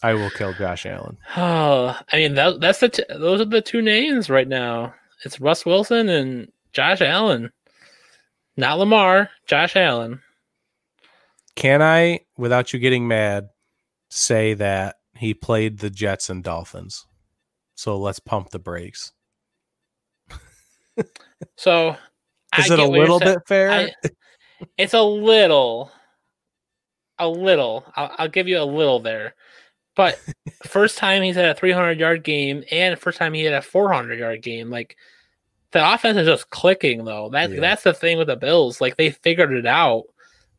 I will kill Josh Allen. Oh, I mean that that's the t- those are the two names right now. It's Russ Wilson and Josh Allen, not Lamar. Josh Allen. Can I, without you getting mad, say that he played the Jets and Dolphins? So let's pump the brakes. So Is I it a get what you're little bit fair? I- it's a little, a little. I'll, I'll give you a little there, but first time he's had a 300 yard game, and first time he had a 400 yard game. Like the offense is just clicking though. That's Yeah. that's the thing with the Bills. Like they figured it out.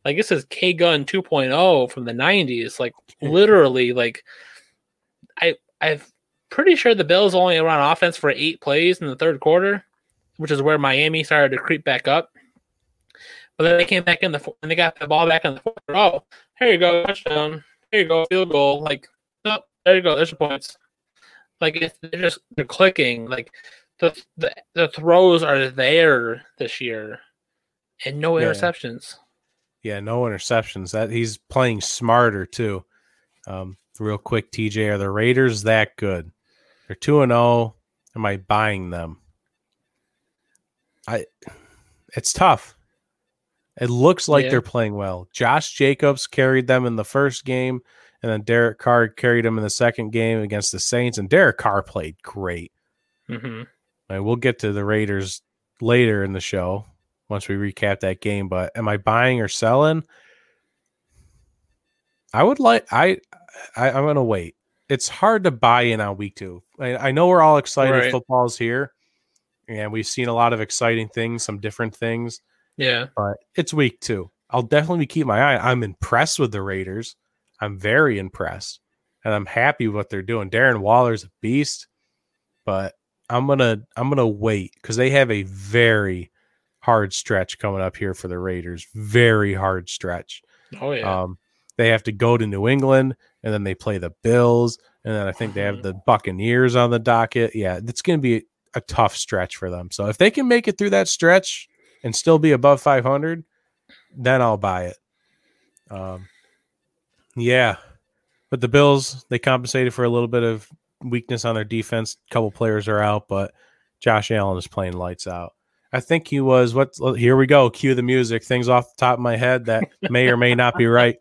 Like this is K Gun 2.0 from the 90s. Like literally, like I I'm pretty sure the Bills only ran offense for eight plays in the third quarter, which is where Miami started to creep back up. But then they came back in the and they got the ball back in the fourth. Oh, here you go, touchdown. Here you go, field goal. Like, no, there you go. There's your points. Like it's, they're just they're clicking. Like the, the the throws are there this year, and no Yeah. interceptions. Yeah, no interceptions. That he's playing smarter too. Um, real quick, TJ, are the Raiders that good? They're two and zero. Am I buying them? I. It's tough. It looks like Yeah. they're playing well. Josh Jacobs carried them in the first game, and then Derek Carr carried them in the second game against the Saints. And Derek Carr played great. hmm I mean, we'll get to the Raiders later in the show once we recap that game. But am I buying or selling? I would like I, I I'm gonna wait. It's hard to buy in on week two. I, I know we're all excited Right. football's here, and we've seen a lot of exciting things, some different things. Yeah. But it's week two. I'll definitely keep my eye. I'm impressed with the Raiders. I'm very impressed, and I'm happy with what they're doing. Darren Waller's a beast, but I'm gonna I'm gonna wait because they have a very hard stretch coming up here for the Raiders. Very hard stretch. Oh yeah. Um, they have to go to New England, and then they play the Bills, and then I think they have the Buccaneers on the docket. Yeah, it's going to be a tough stretch for them. So if they can make it through that stretch and still be above 500, then I'll buy it. Um, yeah, but the Bills they compensated for a little bit of weakness on their defense. A couple players are out, but Josh Allen is playing lights out. I think he was what here we go, cue the music, things off the top of my head that may or may not be right.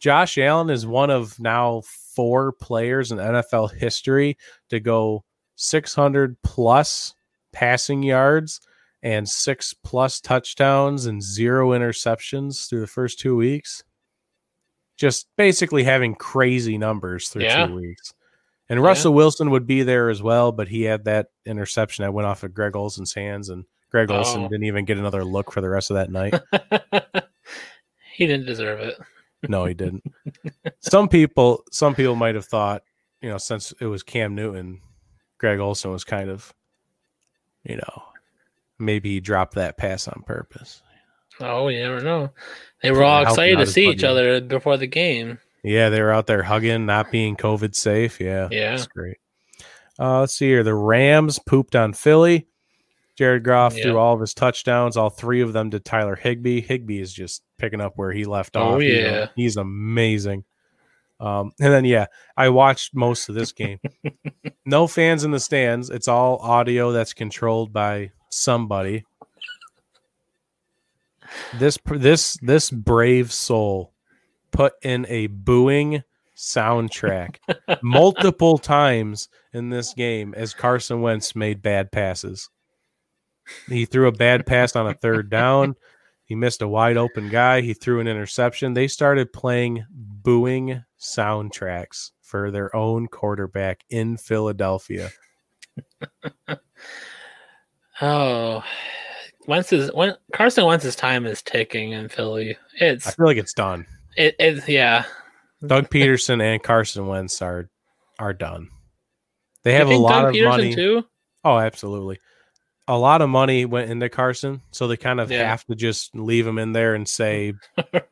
Josh Allen is one of now four players in NFL history to go 600 plus passing yards and six plus touchdowns and zero interceptions through the first two weeks. Just basically having crazy numbers through Yeah. two weeks. And Yeah. Russell Wilson would be there as well, but he had that interception that went off of Greg Olsen's hands, and Greg Olsen Oh. didn't even get another look for the rest of that night. he didn't deserve it. No, he didn't. some people, some people might have thought, you know, since it was Cam Newton, Greg Olsen was kind of, you know, maybe he dropped that pass on purpose. Oh, you never know. They were all excited to see each other before the game. Yeah, they were out there hugging, not being COVID safe. Yeah, Yeah. that's great. Uh, let's see here. The Rams pooped on Philly. Jared Goff Yeah. threw all of his touchdowns, all three of them to Tyler Higbee. Higbee is just picking up where he left Oh, off. A- yeah. he's amazing. Um, and then yeah, I watched most of this game. no fans in the stands. It's all audio that's controlled by somebody. This this this brave soul put in a booing soundtrack multiple times in this game as Carson Wentz made bad passes. He threw a bad pass on a third down. He missed a wide open guy. He threw an interception. They started playing booing soundtracks for their own quarterback in Philadelphia. Oh, Wentz's when Carson Wentz's time is ticking in Philly. It's I feel like it's done. it, it yeah. Doug Pederson and Carson Wentz are are done. They have a lot Doug of Pederson money. too. Oh, absolutely. A lot of money went into Carson, so they kind of Yeah. have to just leave him in there and say,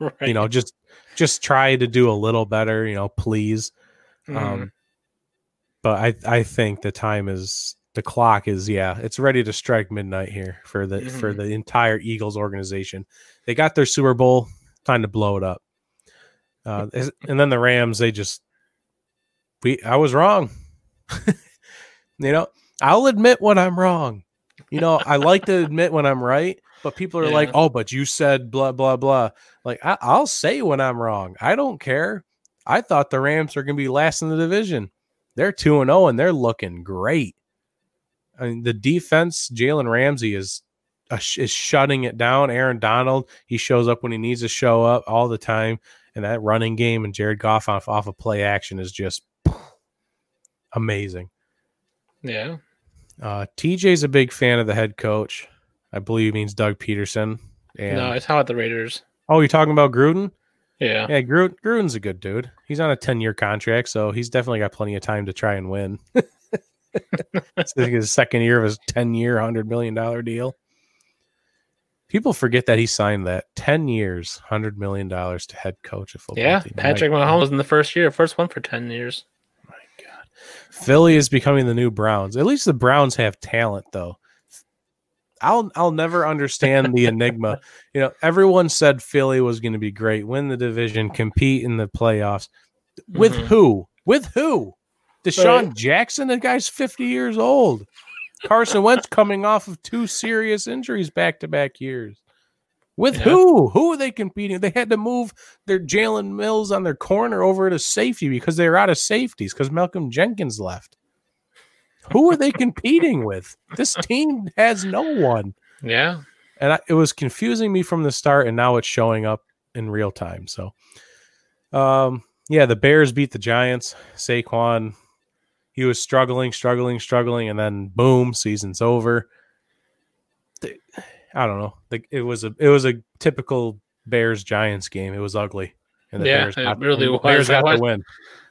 right. you know, just just try to do a little better, you know, please. Mhm. Um, but I I think the time is the clock is yeah, it's ready to strike midnight here for the for Mhm. the entire Eagles organization. They got their Super Bowl, time to blow it up. Uh, and then the Rams, they just we I was wrong. you know, I'll admit when I'm wrong. You know, I like to admit when I'm right, but people are like, "Oh, but you said blah blah blah." Like I, I'll say when I'm wrong. I don't care. I thought the Rams are going to be last in the division. They're two and zero, and they're looking great. I mean, the defense, Jalen Ramsey is is shutting it down. Aaron Donald, he shows up when he needs to show up all the time, and that running game and Jared Goff off off of play action is just amazing. yeah. Uh, TJ's a big fan of the head coach. I believe he means Doug Pederson. And No, it's how about the Raiders. oh, you're talking about Gruden? Yeah. Yeah, Gruden, Gruden's a good dude. He's on a 10 year contract, so he's definitely got plenty of time to try and win. it's like his second year of his 10 year, $100 million deal. People forget that he signed that 10 years, $100 million to head coach of football Yeah. team. Patrick Mahomes in the first year, first one for ten years. Philly is becoming the new Browns. At least the Browns have talent, though. I'll I'll never understand the enigma. You know, everyone said Philly was going to be great, win the division, compete in the playoffs. With Mhm. who? With who? DeSean Right. Jackson, the guy's 50 years old. Carson Wentz coming off of two serious injuries back to back years. With Yeah. who? Who are they competing? They had to move their Jalen Mills on their corner over to safety because they were out of safeties because Malcolm Jenkins left. Who are they competing with? This team has no one. Yeah. And I, it was confusing me from the start, and now it's showing up in real time. So, um, yeah, the Bears beat the Giants. Saquon, he was struggling, struggling, struggling, and then boom, season's over. The- I don't know. Like it was a it was a typical Bears Giants game. It was ugly. And Yeah, Bears it really the was. Bears I got the win.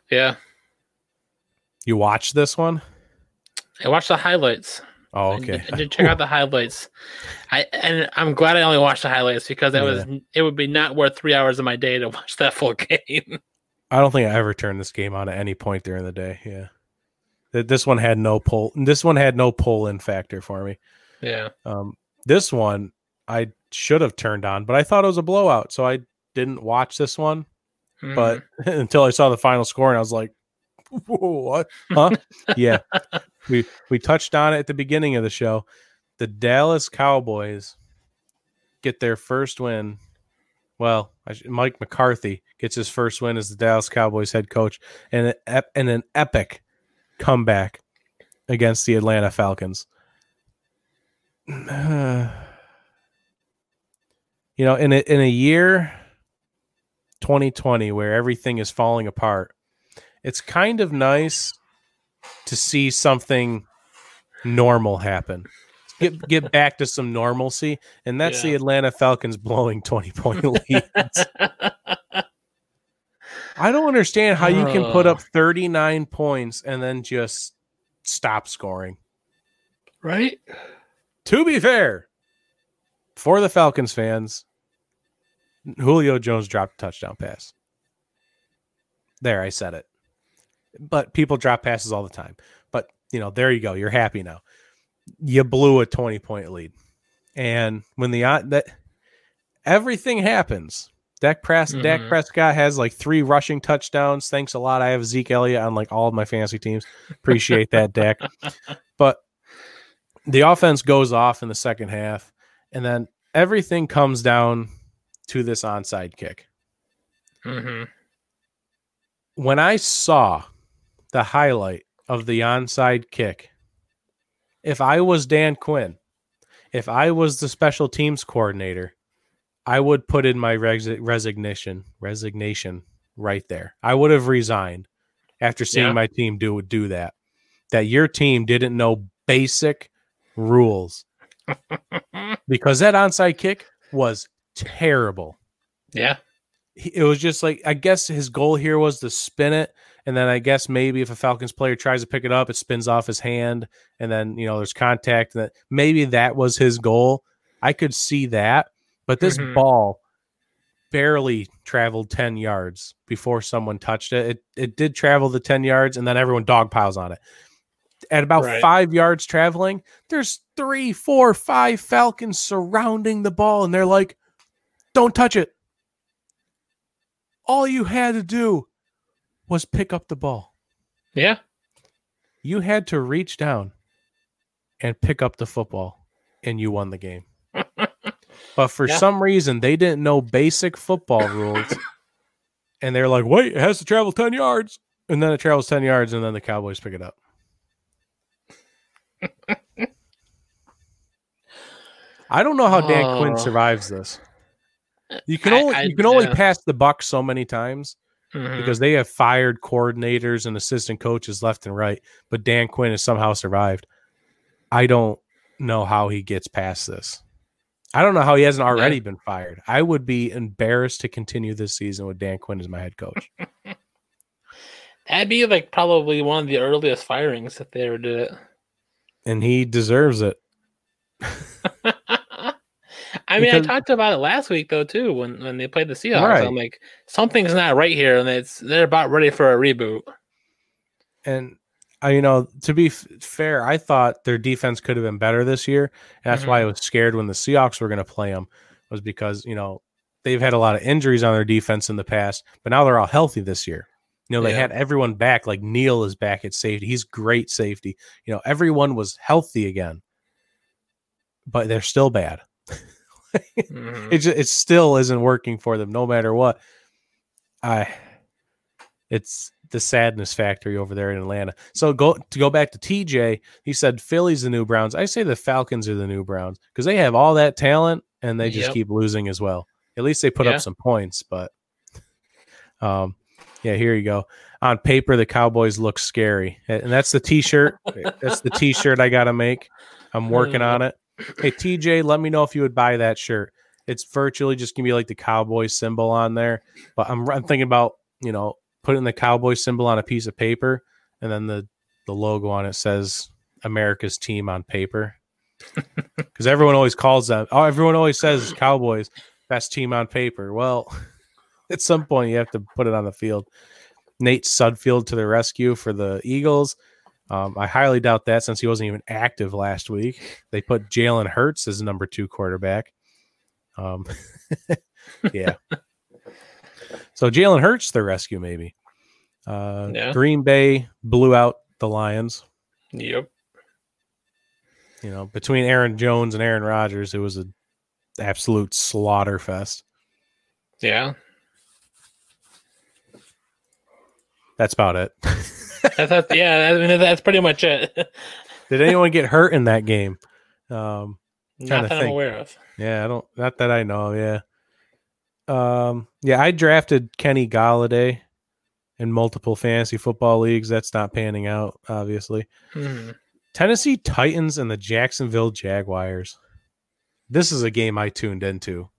Yeah. You watched this one? I watched the highlights. Oh, I okay. did, I did check out the highlights. I and I'm glad I only watched the highlights because it was it would be not worth three hours of my day to watch that full game. I don't think I ever turned this game on at any point during the day. Yeah. Th- This one had no pull. This one had no pull in factor for me. yeah. Um, this one I should have turned on, but I thought it was a blowout, so I didn't watch this one. Mhm. But until I saw the final score, and I was like, "What? Huh?" yeah, we we touched on it at the beginning of the show. The Dallas Cowboys get their first win. Well, Mike McCarthy gets his first win as the Dallas Cowboys head coach, and an, ep- and an epic comeback against the Atlanta Falcons. you know, in a, in a year 2020 where everything is falling apart, it's kind of nice to see something normal happen. Get get back to some normalcy, and that's the Atlanta Falcons blowing 20 point leads. I don't understand how you can put up 39 points and then just stop scoring. right? To be fair, for the Falcons fans, Julio Jones dropped a touchdown pass. There, I said it. But people drop passes all the time. But, you know, there you go. You're happy now. You blew a 20 point lead. And when the that everything happens. Dak, Pres- Dak Mhm. Prescott has like three rushing touchdowns. Thanks a lot. I have Zeke Elliott on like all of my fantasy teams. Appreciate that, Dak. But the offense goes off in the second half, and then everything comes down to this onside kick. hmm When I saw the highlight of the onside kick, if I was Dan Quinn, if I was the special teams coordinator, I would put in my res- resignation resignation right there. I would have resigned after seeing Yeah. my team do do that. That your team didn't know basic rules because that onside kick was terrible. Yeah. It was just like I guess his goal here was to spin it, and then I guess maybe if a Falcons player tries to pick it up, it spins off his hand, and then you know there's contact. And that maybe that was his goal. I could see that, but this Mhm. ball barely traveled 10 yards before someone touched it. It it did travel the 10 yards and then everyone dog piles on it. At about Right. five yards traveling, there's three, four, five Falcons surrounding the ball, and they're like, don't touch it. All you had to do was pick up the ball. Yeah. You had to reach down and pick up the football, and you won the game. but for Yeah. some reason, they didn't know basic football rules. and they're like, wait, it has to travel 10 yards. And then it travels 10 yards, and then the Cowboys pick it up. I don't know how Dan Quinn Oh. survives this. You can only I- you can only yeah. pass the buck so many times Mhm. because they have fired coordinators and assistant coaches left and right, but Dan Quinn has somehow survived. I don't know how he gets past this. I don't know how he hasn't already been fired. I would be embarrassed to continue this season with Dan Quinn as my head coach. That'd be like probably one of the earliest firings if they ever did it. And he deserves it. I mean, Because- I talked about it last week though too when when they played the Seahawks. Right. I'm like, something's not right here, and it's they're about ready for a reboot. And I, you know, to be f- fair, I thought their defense could have been better this year. That's why I mm-hmm. was scared when the Seahawks were going to play them, was because you know they've had a lot of injuries on their defense in the past, but now they're all healthy this year. You know, they Yeah. had everyone back. Like Neal is back at safety; he's great safety. You know, everyone was healthy again, but they're still bad. Mhm. it just, it still isn't working for them no matter what i it's the sadness factory over there in atlanta so go to go back to tj he said philly's the new browns i say the falcons are the new browns because they have all that talent and they just Yep. keep losing as well at least they put Yeah. up some points but um yeah here you go on paper the cowboys look scary and that's the t-shirt that's the t-shirt i gotta make i'm working on it Hey TJ, let me know if you would buy that shirt. It's virtually just gonna be like the cowboy symbol on there, but I'm I'm thinking about you know putting the cowboy symbol on a piece of paper, and then the the logo on it says America's team on paper, because everyone always calls them. Oh, everyone always says Cowboys best team on paper. Well, at some point you have to put it on the field. Nate Sudfeld to the rescue for the Eagles. Um, I highly doubt that since he wasn't even active last week. They put Jalen Hurts as number two quarterback. Um, yeah. so Jalen Hurts the rescue maybe. Uh, Yeah. Green Bay blew out the Lions. Yep. You know, between Aaron Jones and Aaron Rodgers, it was an absolute slaughter fest. Yeah. That's about it. That's, that's yeah. I mean, that's pretty much it. Did anyone get hurt in that game? Um, Not that I'm aware of. Yeah, I don't. Not that I know. Yeah. Um. Yeah, I drafted Kenny Golladay in multiple fantasy football leagues. That's not panning out, obviously. Mhm. Tennessee Titans and the Jacksonville Jaguars. This is a game I tuned into.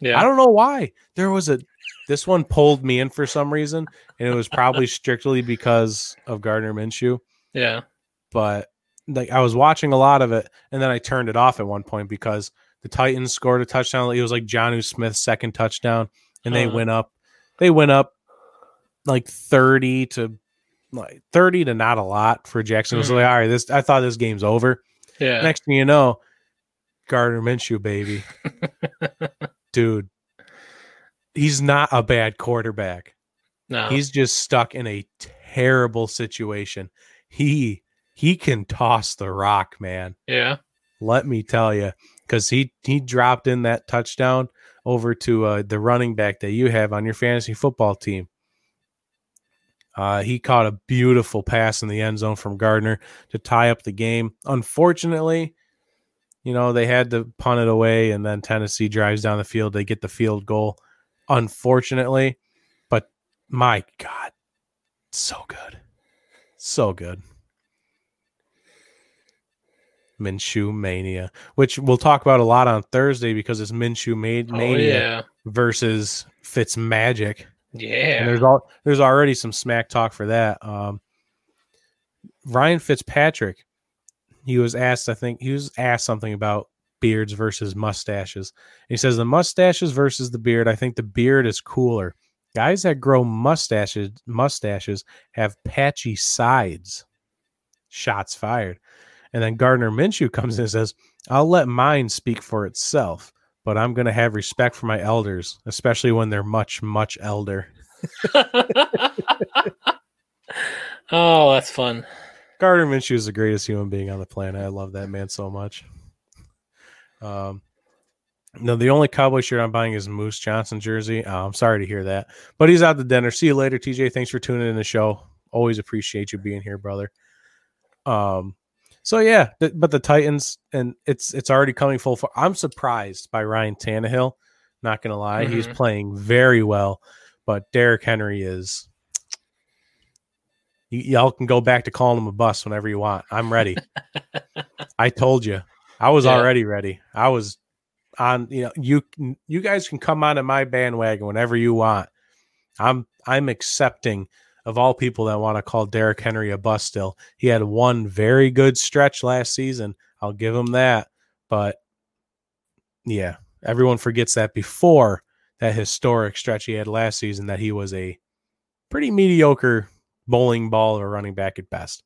Yeah. I don't know why. There was a. This one pulled me in for some reason, and it was probably strictly because of Gardner Minshew. yeah. but like I was watching a lot of it, and then I turned it off at one point because the Titans scored a touchdown. It was like Jonnu Smith's second touchdown, and they Huh. went up. They went up like thirty to like thirty to not a lot for Jackson. It was Mhm. like all right, this I thought this game's over. Yeah. Next thing you know, Gardner Minshew, baby, dude, he's not a bad quarterback. no. He's just stuck in a terrible situation. He he can toss the rock, man. yeah. Let me tell you, because he he dropped in that touchdown over to uh, the running back that you have on your fantasy football team. Uh, he caught a beautiful pass in the end zone from Gardner to tie up the game. Unfortunately, you know they had to punt it away, and then Tennessee drives down the field. They get the field goal. Unfortunately, but my God, so good, so good. Minshew mania, which we'll talk about a lot on Thursday because it's Minshew made Oh mania yeah, versus Fitz magic. Yeah, And there's all there's already some smack talk for that. Um, Ryan Fitzpatrick, he was asked, I think he was asked something about beards versus mustaches. he says the mustaches versus the beard. I think the beard is cooler. Guys that grow mustaches mustaches have patchy sides. Shots fired. And then Gardner Minshew comes in and says, I'll let mine speak for itself, but I'm going to have respect for my elders, especially when they're much, much elder. oh, that's fun. Gardner Minshew is the greatest human being on the planet. I love that man so much. Um, no, the only cowboy shirt I'm buying is Moose Johnston jersey. Uh, I'm sorry to hear that, but he's out to dinner. See you later, TJ. Thanks for tuning in the show. Always appreciate you being here, brother. Um, so yeah, th- but the Titans and it's it's already coming full. For- I'm surprised by Ryan Tannehill. Not gonna lie, he's Mhm. playing very well, but Derrick Henry is. Y- y'all can go back to calling him a bust whenever you want. I'm ready. I told you, I was Yeah. already ready. I was on. You know, you you guys can come onto my bandwagon whenever you want. I'm I'm accepting of all people that want to call Derrick Henry a bust. Still, he had one very good stretch last season. I'll give him that, but yeah, everyone forgets that before that historic stretch he had last season that he was a pretty mediocre bowling ball or running back at best.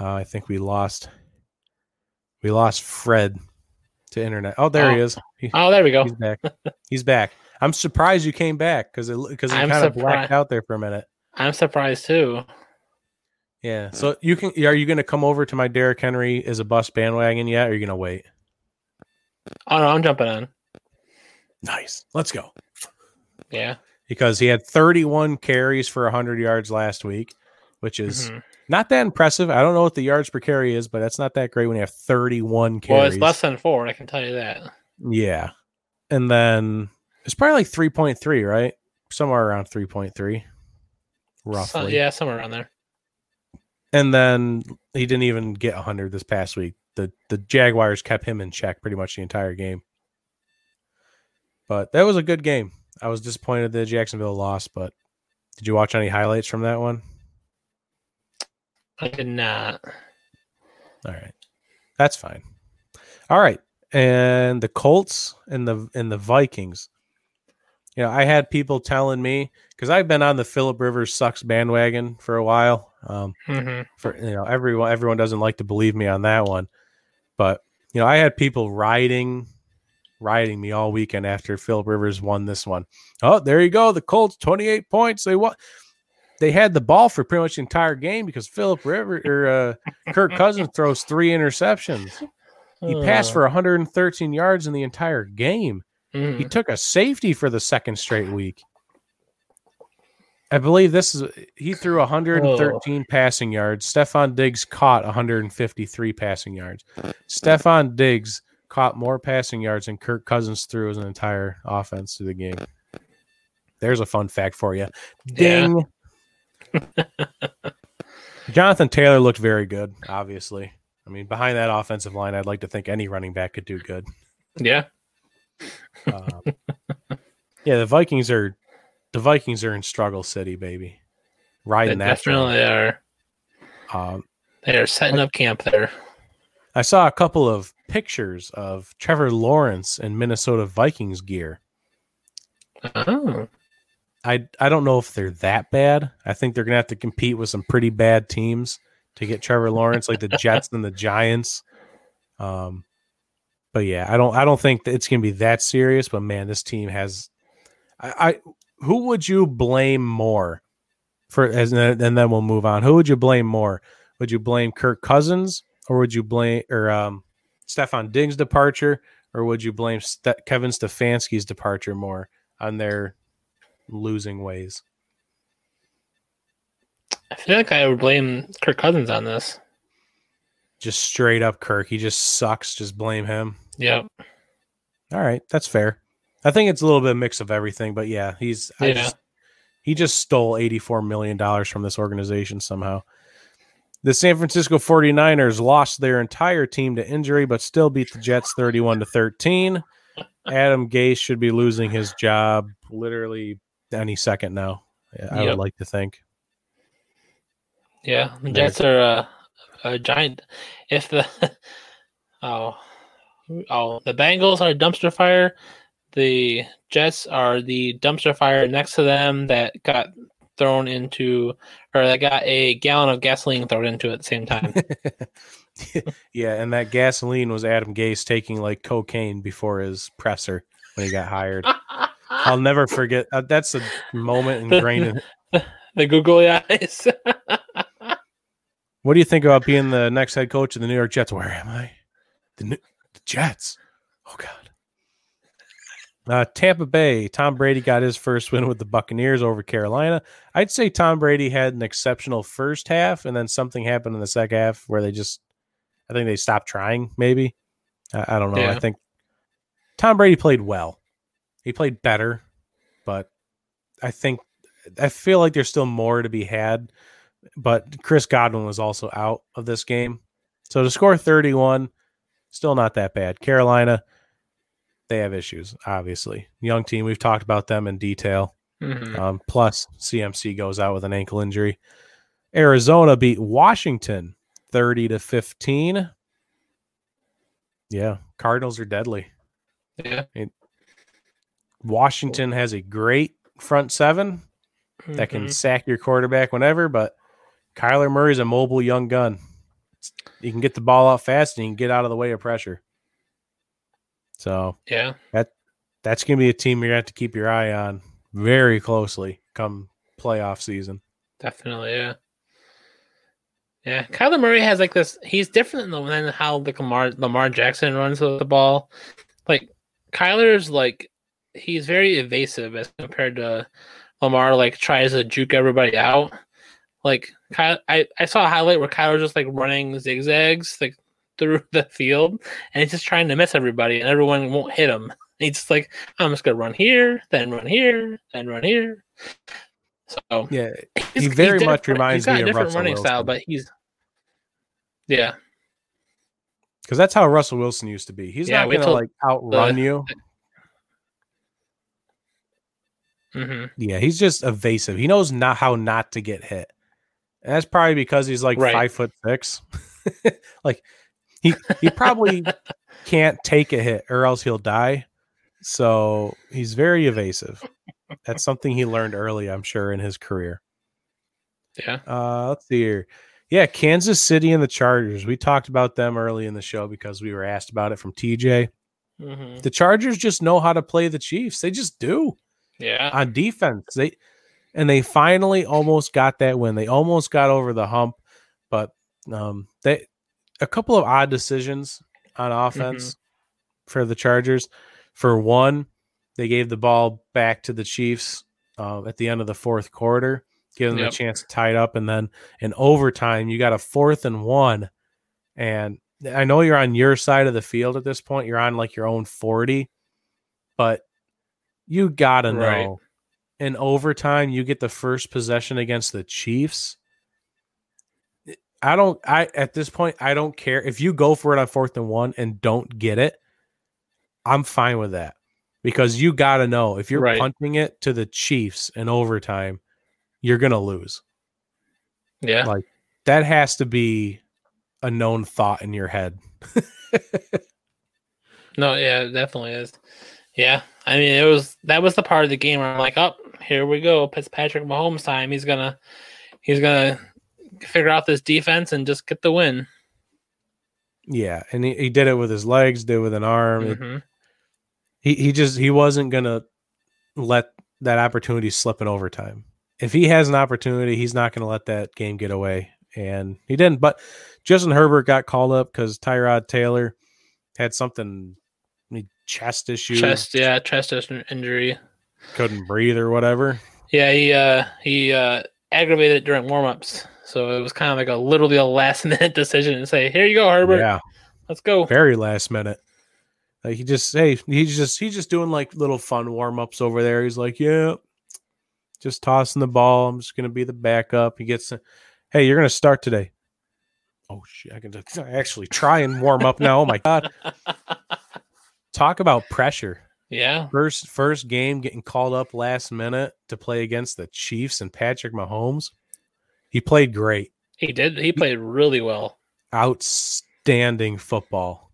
Uh, I think we lost we lost Fred to internet. Oh, there he Oh. is. He- Oh, there we go. he's back. He's back. I'm surprised you came back because it because he kind of blacked out there for a minute. I'm surprised too. Yeah. So you can are you going to come over to my Derrick Henry is a bus bandwagon yet? Or are you going to wait? Oh no, I'm jumping on. Nice. Let's go. Yeah. Because he had 31 carries for 100 yards last week, which is Mhm. Not that impressive. I don't know what the yards per carry is, but that's not that great when you have 31 carries. Well, it's less than four. I can tell you that. Yeah. And then it's probably like 3.3, right? Somewhere around 3.3, roughly. So- yeah, somewhere around there. And then he didn't even get 100 this past week. The the Jaguars kept him in check pretty much the entire game. But that was a good game. I was disappointed that Jacksonville lost, but did you watch any highlights from that one? I did not. All right. That's fine. All right. And the Colts and the and the Vikings. You know, I had people telling me because I've been on the Philip Rivers sucks bandwagon for a while. Um, hmm for you know, everyone everyone doesn't like to believe me on that one, but you know, I had people riding riding me all weekend after Philip Rivers won this one. Oh, there you go. The Colts, 28 points. They won. They had the ball for pretty much the entire game because Philip River or uh, Kirk Cousins throws three interceptions. He passed for 113 yards in the entire game. Mhm. He took a safety for the second straight week. I believe this is he threw 113 passing yards. Stefon Diggs caught 153 passing yards. Stefon Diggs caught more passing yards than Kirk Cousins threw as an entire offense to the game. There's a fun fact for you. Yeah. Jonathan Taylor looked very good, obviously. I mean, behind that offensive line, I'd like to think any running back could do good. Yeah. Um, yeah, the Vikings are the Vikings are in struggle city, baby. They Riding that. train. definitely are. Um, They are setting up camp there. I saw a couple of pictures of Trevor Lawrence in Minnesota Vikings gear. Oh. I I don't know if they're that bad. I think they're gonna have to compete with some pretty bad teams to get Trevor Lawrence, like the Jets and the Giants. Um, but yeah, I don't I don't think it's gonna be that serious. But man, this team has. I, I who would you blame more for? As and then we'll move on. Who would you blame more? Would you blame Kirk Cousins or would you blame or um, Stefon Diggs' departure, or would you blame Kevin Stefanski's departure more on their losing ways? I feel like I would blame Kirk Cousins on this. Just straight up Kirk. He just sucks. Just blame him. Yep. All right, that's fair. I think it's a little bit of mix of everything, but yeah, he's Yeah. just, he just stole eighty four million dollars from this organization somehow. The San Francisco 49ers lost their entire team to injury, but still beat the Jets 31 to 13. Adam Gase should be losing his job literally any second now. I Yep. would like to think. Yeah, the Jets are a, a giant. If the oh oh the Bengals are a dumpster fire, the Jets are the dumpster fire next to them that got thrown into or that got a gallon of gasoline thrown into it at the same time. yeah, and that gasoline was Adam Gase taking like cocaine before his presser when he got hired. I'll never forget. Uh, that's a moment ingrained in. the googly eyes. What do you think about being the next head coach of the New York Jets? Where am I? The, New- the Jets. Oh God. Uh, Tampa Bay. Tom Brady got his first win with the Buccaneers over Carolina. I'd say Tom Brady had an exceptional first half, and then something happened in the second half where they just, I think they stopped trying. Maybe. I, I don't know. I think Tom Brady played well. He played better, but I think I feel like there's still more to be had but Chris Godwin was also out of this game. So to score 31, still not that bad. Carolina, they have issues, obviously. Young team, we've talked about them in detail. Mhm. Um, plus, CMC goes out with an ankle injury. Arizona beat Washington 30 to 15. Yeah, Cardinals are deadly. Yeah, Washington has a great front seven that can Mhm. sack your quarterback whenever, but Kyler Murray's a mobile young gun. He can get the ball out fast and he can get out of the way of pressure. So yeah, that that's going to be a team you're going to have to keep your eye on very closely come playoff season. definitely. Yeah. Yeah, Kyler Murray has like this. He's different than than how like Lamar Lamar Jackson runs with the ball. Like Kyler's like he's very evasive as compared to Lamar. Like tries to juke everybody out. Like Kyle, I I saw a highlight where Kyler's just like running zigzags like through the field, and he's just trying to miss everybody, and everyone won't hit him. He's just like, I'm just gonna run here, then run here, then run here. So Yeah, He very he's much reminds me a of different Russell running style, Wilson. but he's yeah, because that's how Russell Wilson used to be. He's Yeah, not going to like outrun the- you. Hmm Yeah, he's just evasive. He knows not how not to get hit. And that's probably because he's like Right. five foot six. like he he probably can't take a hit or else he'll die. So he's very evasive. That's something he learned early, I'm sure, in his career. yeah, Uh, let's see here. Yeah, Kansas City and the Chargers. We talked about them early in the show because we were asked about it from TJ. hmm The Chargers just know how to play the Chiefs. They just do yeah, on defense. They and they finally almost got that win. They almost got over the hump, but um, they a couple of odd decisions on offense for the Chargers. For one, they gave the ball back to the Chiefs uh, at the end of the fourth quarter, giving them Yep. a chance to tie it up, and then in overtime, you got a fourth and one, and I know you're on your side of the field at this point. You're on like your own forty, but you gotta know Right. in overtime you get the first possession against the Chiefs. I don't I at this point I don't care if you go for it on fourth and one and don't get it. I'm fine with that. Because you got to know if you're Right. punting it to the Chiefs in overtime, you're to lose. yeah. Like that has to be a known thought in your head. No, yeah, it definitely is. Yeah, I mean, it was that was the part of the game where I'm like, oh, here we go, it's Patrick Mahomes time. He's gonna, he's gonna figure out this defense and just get the win. Yeah, and he, he did it with his legs, did it with an arm. It- Mhm. he he just he wasn't gonna let that opportunity slip in overtime. If he has an opportunity, he's not gonna let that game get away, and he didn't. But Justin Herbert got called up because Tyrod Taylor had something chest issue, Chest, yeah, chest injury. couldn't breathe or whatever. Yeah, he uh he uh aggravated it during warmups, so it was kind of like a literally a last minute decision to say, here you go, Herbert, Yeah, let's go. very last minute. Like he just hey he's just he's just doing like little fun warm ups over there. He's like yeah, just tossing the ball. I'm just gonna be the backup. He gets hey you're gonna start today. Oh shit! I can actually try and warm up now. Oh my god! Talk about pressure. Yeah. First first game getting called up last minute to play against the Chiefs and Patrick Mahomes. He played great. He did. He played really well. Outstanding football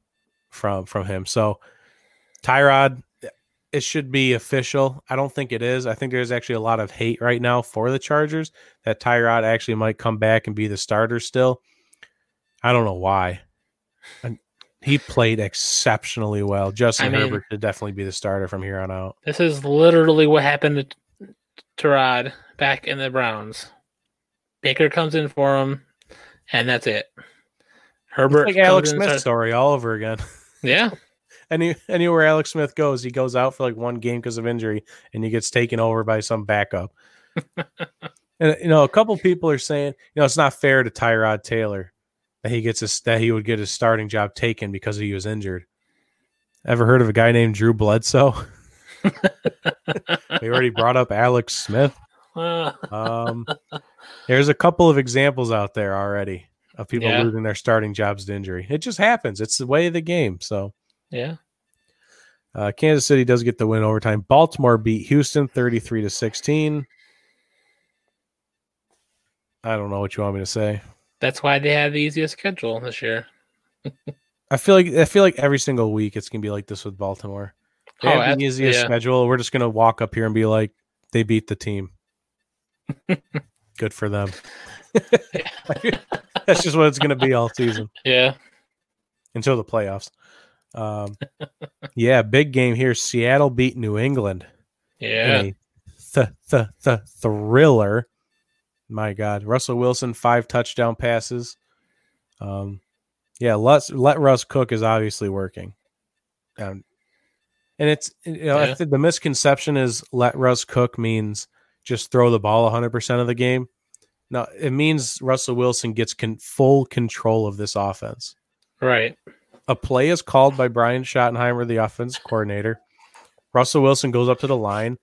from from him. So Tyrod, it should be official. I don't think it is. I think there's actually a lot of hate right now for the Chargers that Tyrod actually might come back and be the starter still. I don't know why. He played exceptionally well. Justin I mean- Herbert should definitely be the starter from here on out. This is literally what happened to Rod back in the Browns. Baker comes in for him, and that's it. Herbert It's like Alex comes in and Smith starts- story all over again. Yeah. Any anywhere Alex Smith goes, he goes out for like one game because of injury, and he gets taken over by some backup. and you know, a couple people are saying, you know, it's not fair to Tyrod Taylor that he gets his that he would get his starting job taken because he was injured. Ever heard of a guy named Drew Bledsoe? we already brought up Alex Smith. Um, there's a couple of examples out there already of people Yeah. losing their starting jobs to injury. It just happens. It's the way of the game. So yeah. uh, Kansas City does get the win overtime. Baltimore beat Houston 33 to 16. I don't know what you want me to say. That's why they had the easiest schedule this year. I feel like I feel like every single week it's gonna be like this with Baltimore. They Oh, have the easiest yeah. schedule. We're just gonna walk up here and be like, they beat the team. Good for them. That's just what it's gonna be all season. Yeah. until the playoffs. Um, yeah, big game here. Seattle beat New England Yeah. th- th- th- thriller. My God, Russell Wilson five touchdown passes. Um, yeah, let let Russ cook is obviously working, um, and it's you know I Yeah. think the misconception is let Russ cook means just throw the ball hundred percent of the game. No, it means Russell Wilson gets con- full control of this offense Right. a play is called by Brian Schottenheimer, the offense coordinator. Russell Wilson goes up to the line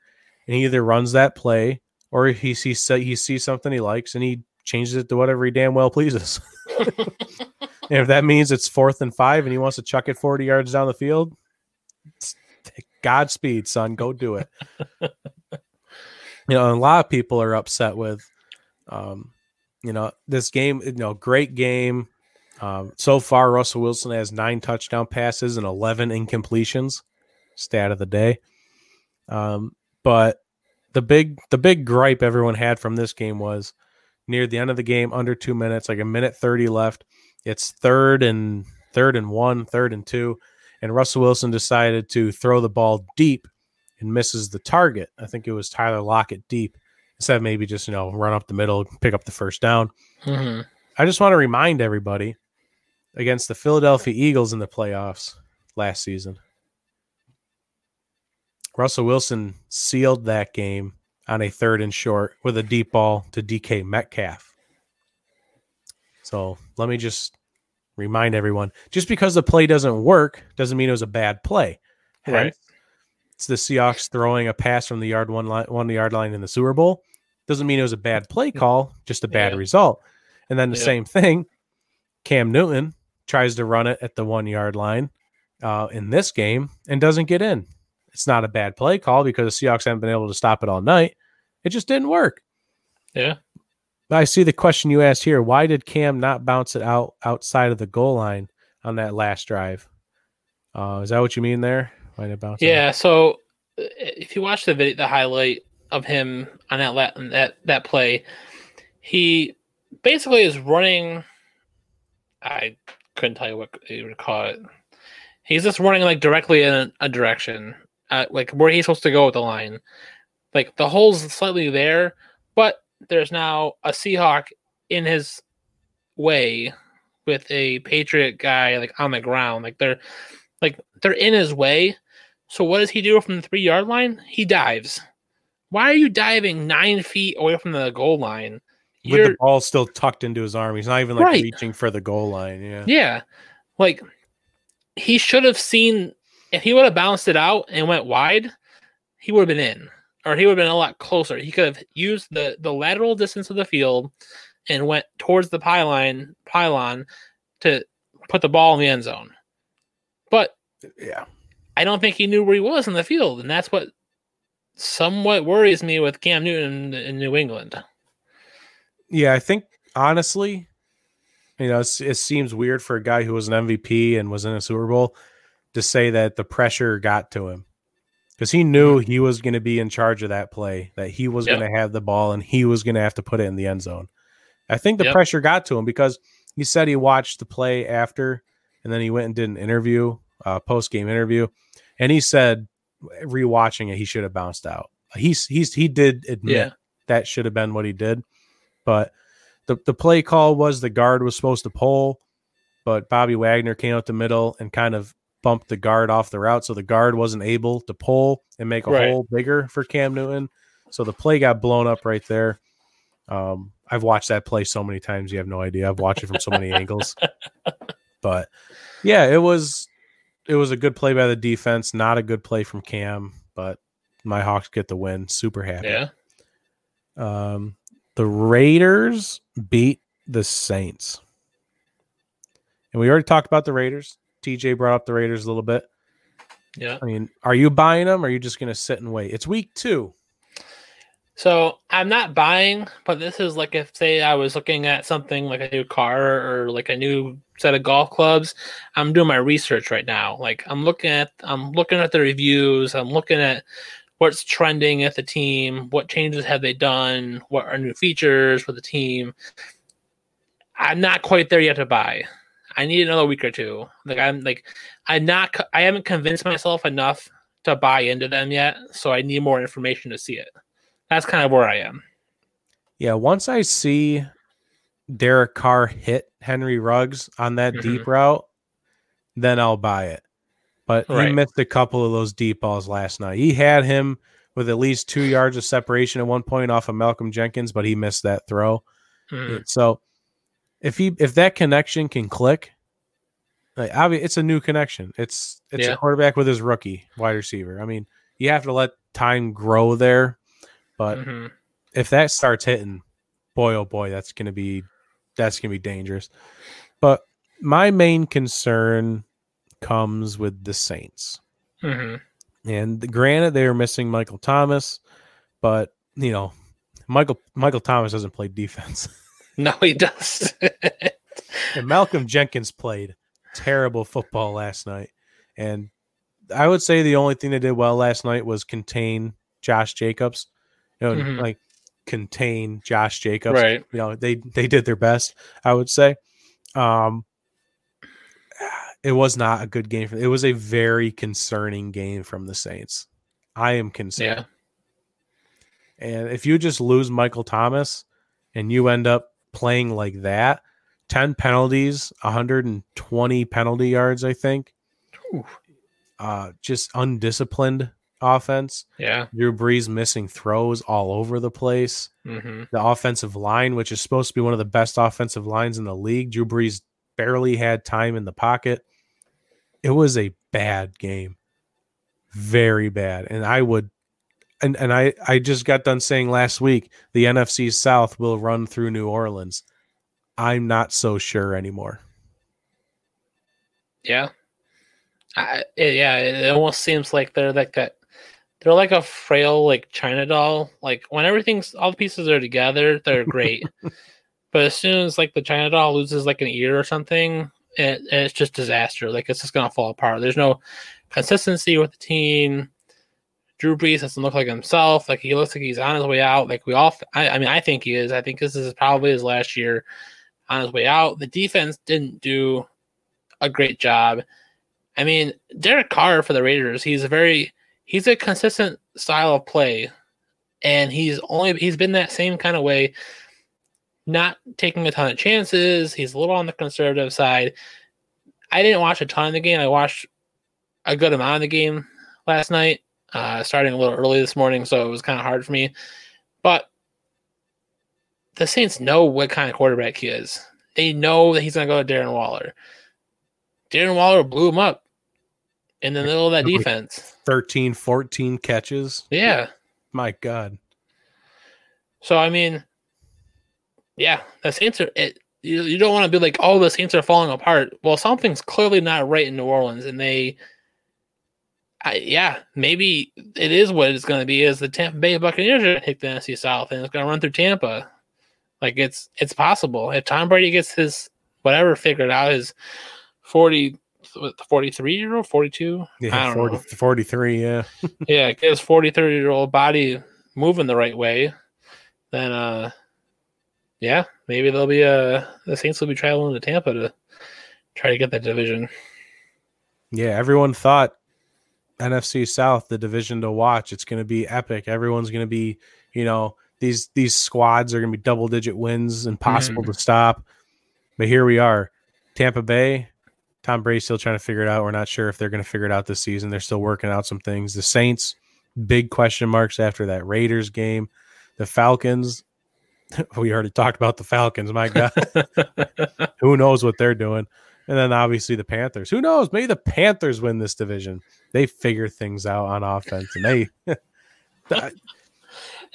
and he either runs that play or he sees he sees something he likes and he changes it to whatever he damn well pleases. and if that means it's fourth and five and he wants to chuck it 40 yards down the field, Godspeed, son. Go do it. you know, a lot of people are upset with um, you know, this game, you know, great game. Um, so far, Russell Wilson has nine touchdown passes and 11 incompletions. Stat of the day. Um, but the big, the big gripe everyone had from this game was near the end of the game, under two minutes, like a minute 30 left. It's third and third and one, third and two. And Russell Wilson decided to throw the ball deep and misses the target. I think it was Tyler Lockett deep instead of maybe just, you know, run up the middle, pick up the first down. hmm I just want to remind everybody against the Philadelphia Eagles in the playoffs last season. Russell Wilson sealed that game on a third and short with a deep ball to DK Metcalf. So let me just remind everyone just because the play doesn't work doesn't mean it was a bad play. Right. Hence, It's the Seahawks throwing a pass from the yard one line, one yard line in the Super Bowl. Doesn't mean it was a bad play call, just a bad Yeah. result. And then the Yeah. same thing, Cam Newton tries to run it at the one yard line uh, in this game and doesn't get in. It's not a bad play call because the Seahawks haven't been able to stop it all night. It just didn't work. Yeah. I see the question you asked here. Why did Cam not bounce it out outside of the goal line on that last drive? Uh, is that what you mean there? Why did it bounce? out? Yeah. So uh, if you watch the video, the highlight of him on that la- that that play, he basically is running. I couldn't tell you what you would call it. He's just running like directly in a direction, uh, like where he's supposed to go with the line. Like the hole's slightly there, but there's now a Seahawk in his way with a Patriot guy like on the ground. Like they're like they're in his way. So what does he do from the three yard line? He dives. Why are you diving nine feet away from the goal line? with You're the ball still tucked into his arm. He's not even like Right. reaching for the goal line. Yeah. yeah, like he should have seen if he would have bounced it out and went wide, he would have been in, or he would have been a lot closer. He could have used the the lateral distance of the field and went towards the pylon pylon to put the ball in the end zone. But Yeah. I don't think he knew where he was in the field, and that's what somewhat worries me with Cam Newton in, in New England. Yeah, I think honestly, you know, it's, it seems weird for a guy who was an MVP and was in a Super Bowl to say that the pressure got to him because he knew he was going to be in charge of that play, that he was Yep. going to have the ball and he was going to have to put it in the end zone. I think the Yep. pressure got to him because he said he watched the play after and then he went and did an interview, uh, post game interview, and he said, rewatching it, he should have bounced out. He's he's he did admit Yeah. that should have been what he did, but the the play call was the guard was supposed to pull, but Bobby Wagner came out the middle and kind of bumped the guard off the route, so the guard wasn't able to pull and make a Right. hole bigger for Cam Newton. So the play got blown up right there. Um, I've watched that play so many times, you have no idea. I've watched it from so many angles. But yeah, it was it was a good play by the defense, not a good play from Cam, but my Hawks get the win. Super happy. Yeah. Um, the Raiders beat the Saints. And we already talked about the Raiders. TJ brought up the Raiders a little bit. Yeah. I mean, are you buying them or are you just going to sit and wait? It's week two. So I'm not buying, but this is like if say I was looking at something like a new car or like a new set of golf clubs. I'm doing my research right now. Like I'm looking at I'm looking at the reviews. I'm looking at what's trending at the team. What changes have they done? What are new features for the team? I'm not quite there yet to buy. I need another week or two. Like I'm like I'm not I haven't convinced myself enough to buy into them yet, so I need more information to see it. That's kind of where I am. Yeah, once I see Derek Carr hit Henry Ruggs on that Mhm. deep route, then I'll buy it. But he missed a couple of those deep balls last night. He had him with at least two yards of separation at one point off of Malcolm Jenkins, but he missed that throw. Mhm. So if he if that connection can click, like obvi- it's a new connection. It's it's Yeah. a quarterback with his rookie wide receiver. I mean, you have to let time grow there, but Mhm. if that starts hitting, boy oh boy, that's gonna be that's gonna be dangerous. But my main concern comes with the Saints. Mhm. And granted, they are missing Michael Thomas, but you know, Michael Michael Thomas doesn't play defense. No, he does. and Malcolm Jenkins played terrible football last night. And I would say the only thing they did well last night was contain Josh Jacobs. You know, Mhm. like contain Josh Jacobs. right. You know, they they did their best, I would say. Um it was not a good game for it was a very concerning game from the Saints. I am concerned. Yeah. And if you just lose Michael Thomas and you end up playing like that, 10 penalties, 120 penalty yards, I think. Uh, just undisciplined offense. Yeah. Drew Brees missing throws all over the place. hmm The offensive line, which is supposed to be one of the best offensive lines in the league, Drew Brees barely had time in the pocket. It was a bad game. Very bad. And I would and and I I just got done saying last week the NFC South will run through New Orleans. I'm not so sure anymore. Yeah. I, yeah. It almost seems like they're like that. They're like a frail like China doll. Like when everything's all the pieces are together, they're great. but as soon as like the China doll loses like an ear or something, it, it's just disaster. Like it's just gonna fall apart. There's no consistency with the team. Drew Brees doesn't look like himself. Like he looks like he's on his way out. Like we all, I, I mean, I think he is. I think this is probably his last year on his way out. The defense didn't do a great job. I mean, Derek Carr for the Raiders, he's a very, he's a consistent style of play, and he's only he's been that same kind of way, not taking a ton of chances. He's a little on the conservative side. I didn't watch a ton of the game. I watched a good amount of the game last night, uh, starting a little early this morning, so it was kind of hard for me. But the Saints know what kind of quarterback he is. They know that he's going to go to Darren Waller. Darren Waller blew him up in the middle of that defense. 13, 14 catches. Yeah. My God. So I mean, yeah, the Saints are. It, you, you don't want to be like, oh, the Saints are falling apart. Well, something's clearly not right in New Orleans, and they. I, yeah, maybe it is what it's going to be. Is the Tampa Bay Buccaneers are going to take the NFC South, and it's going to run through Tampa. Like it's it's possible if Tom Brady gets his whatever figured out, his forty 43 year old 42 yeah 40, 43 yeah yeah get his 40 30 year old body moving the right way then uh yeah maybe they'll be uh the saints will be traveling to tampa to try to get that division yeah everyone thought nfc south the division to watch it's going to be epic everyone's going to be you know these these squads are going to be double digit wins impossible mm. to stop but here we are tampa bay Tom Brady's still trying to figure it out. We're not sure if they're going to figure it out this season. They're still working out some things. The Saints, big question marks after that Raiders game. The Falcons, we already talked about the Falcons. My God, who knows what they're doing? And then obviously the Panthers. Who knows? Maybe the Panthers win this division. They figure things out on offense, and they.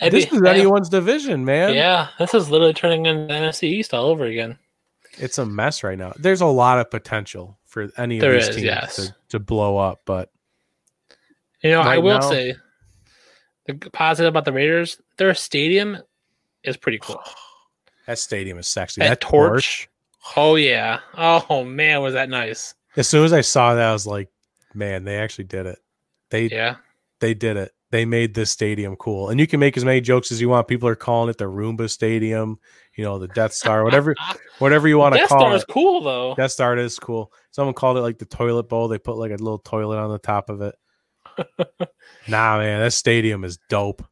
this is anyone's division, man. Yeah, this is literally turning into NFC East all over again. It's a mess right now. There's a lot of potential for any of these is, teams yes. to, to blow up, but you know, right I will now, say the positive about the Raiders, their stadium is pretty cool. That stadium is sexy. That, that torch. torch. Oh yeah. Oh man, was that nice. As soon as I saw that, I was like, man, they actually did it. They yeah, they did it. They made this stadium cool. And you can make as many jokes as you want. People are calling it the Roomba Stadium you know, the Death Star, whatever, whatever you want to call Star it. Death Star is cool though. Death Star is cool. Someone called it like the toilet bowl. They put like a little toilet on the top of it. nah, man, that stadium is dope.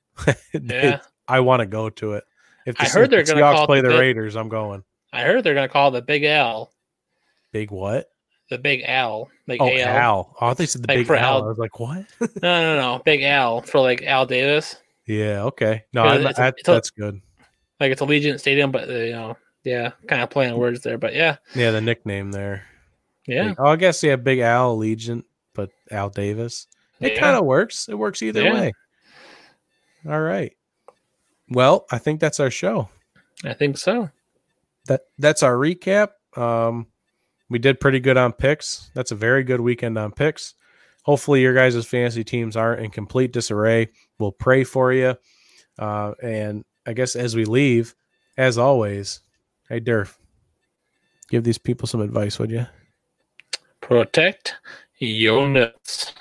yeah. I want to go to it. If the, I heard they're going to play the, the Raiders, I'm going. I heard they're going to call the Big Al. Big what? The Big Al. Like oh, AL. Al. Oh, they said the like Big Al. Al. I was like, what? no, no, no. Big Al for like Al Davis. Yeah. Okay. No, I, a, that's good. Like it's Allegiant Stadium, but uh, you know, yeah, kind of playing words there, but yeah, yeah, the nickname there. Yeah. oh, I guess yeah, Big Al Allegiant, but Al Davis. It yeah. kind of works. It works either yeah. way. All right. Well, I think that's our show. I think so. That that's our recap. Um, we did pretty good on picks. That's a very good weekend on picks. Hopefully, your guys' fantasy teams aren't in complete disarray. We'll pray for you. Uh, and I guess as we leave, as always, hey Durf, give these people some advice, would you? Protect your nuts.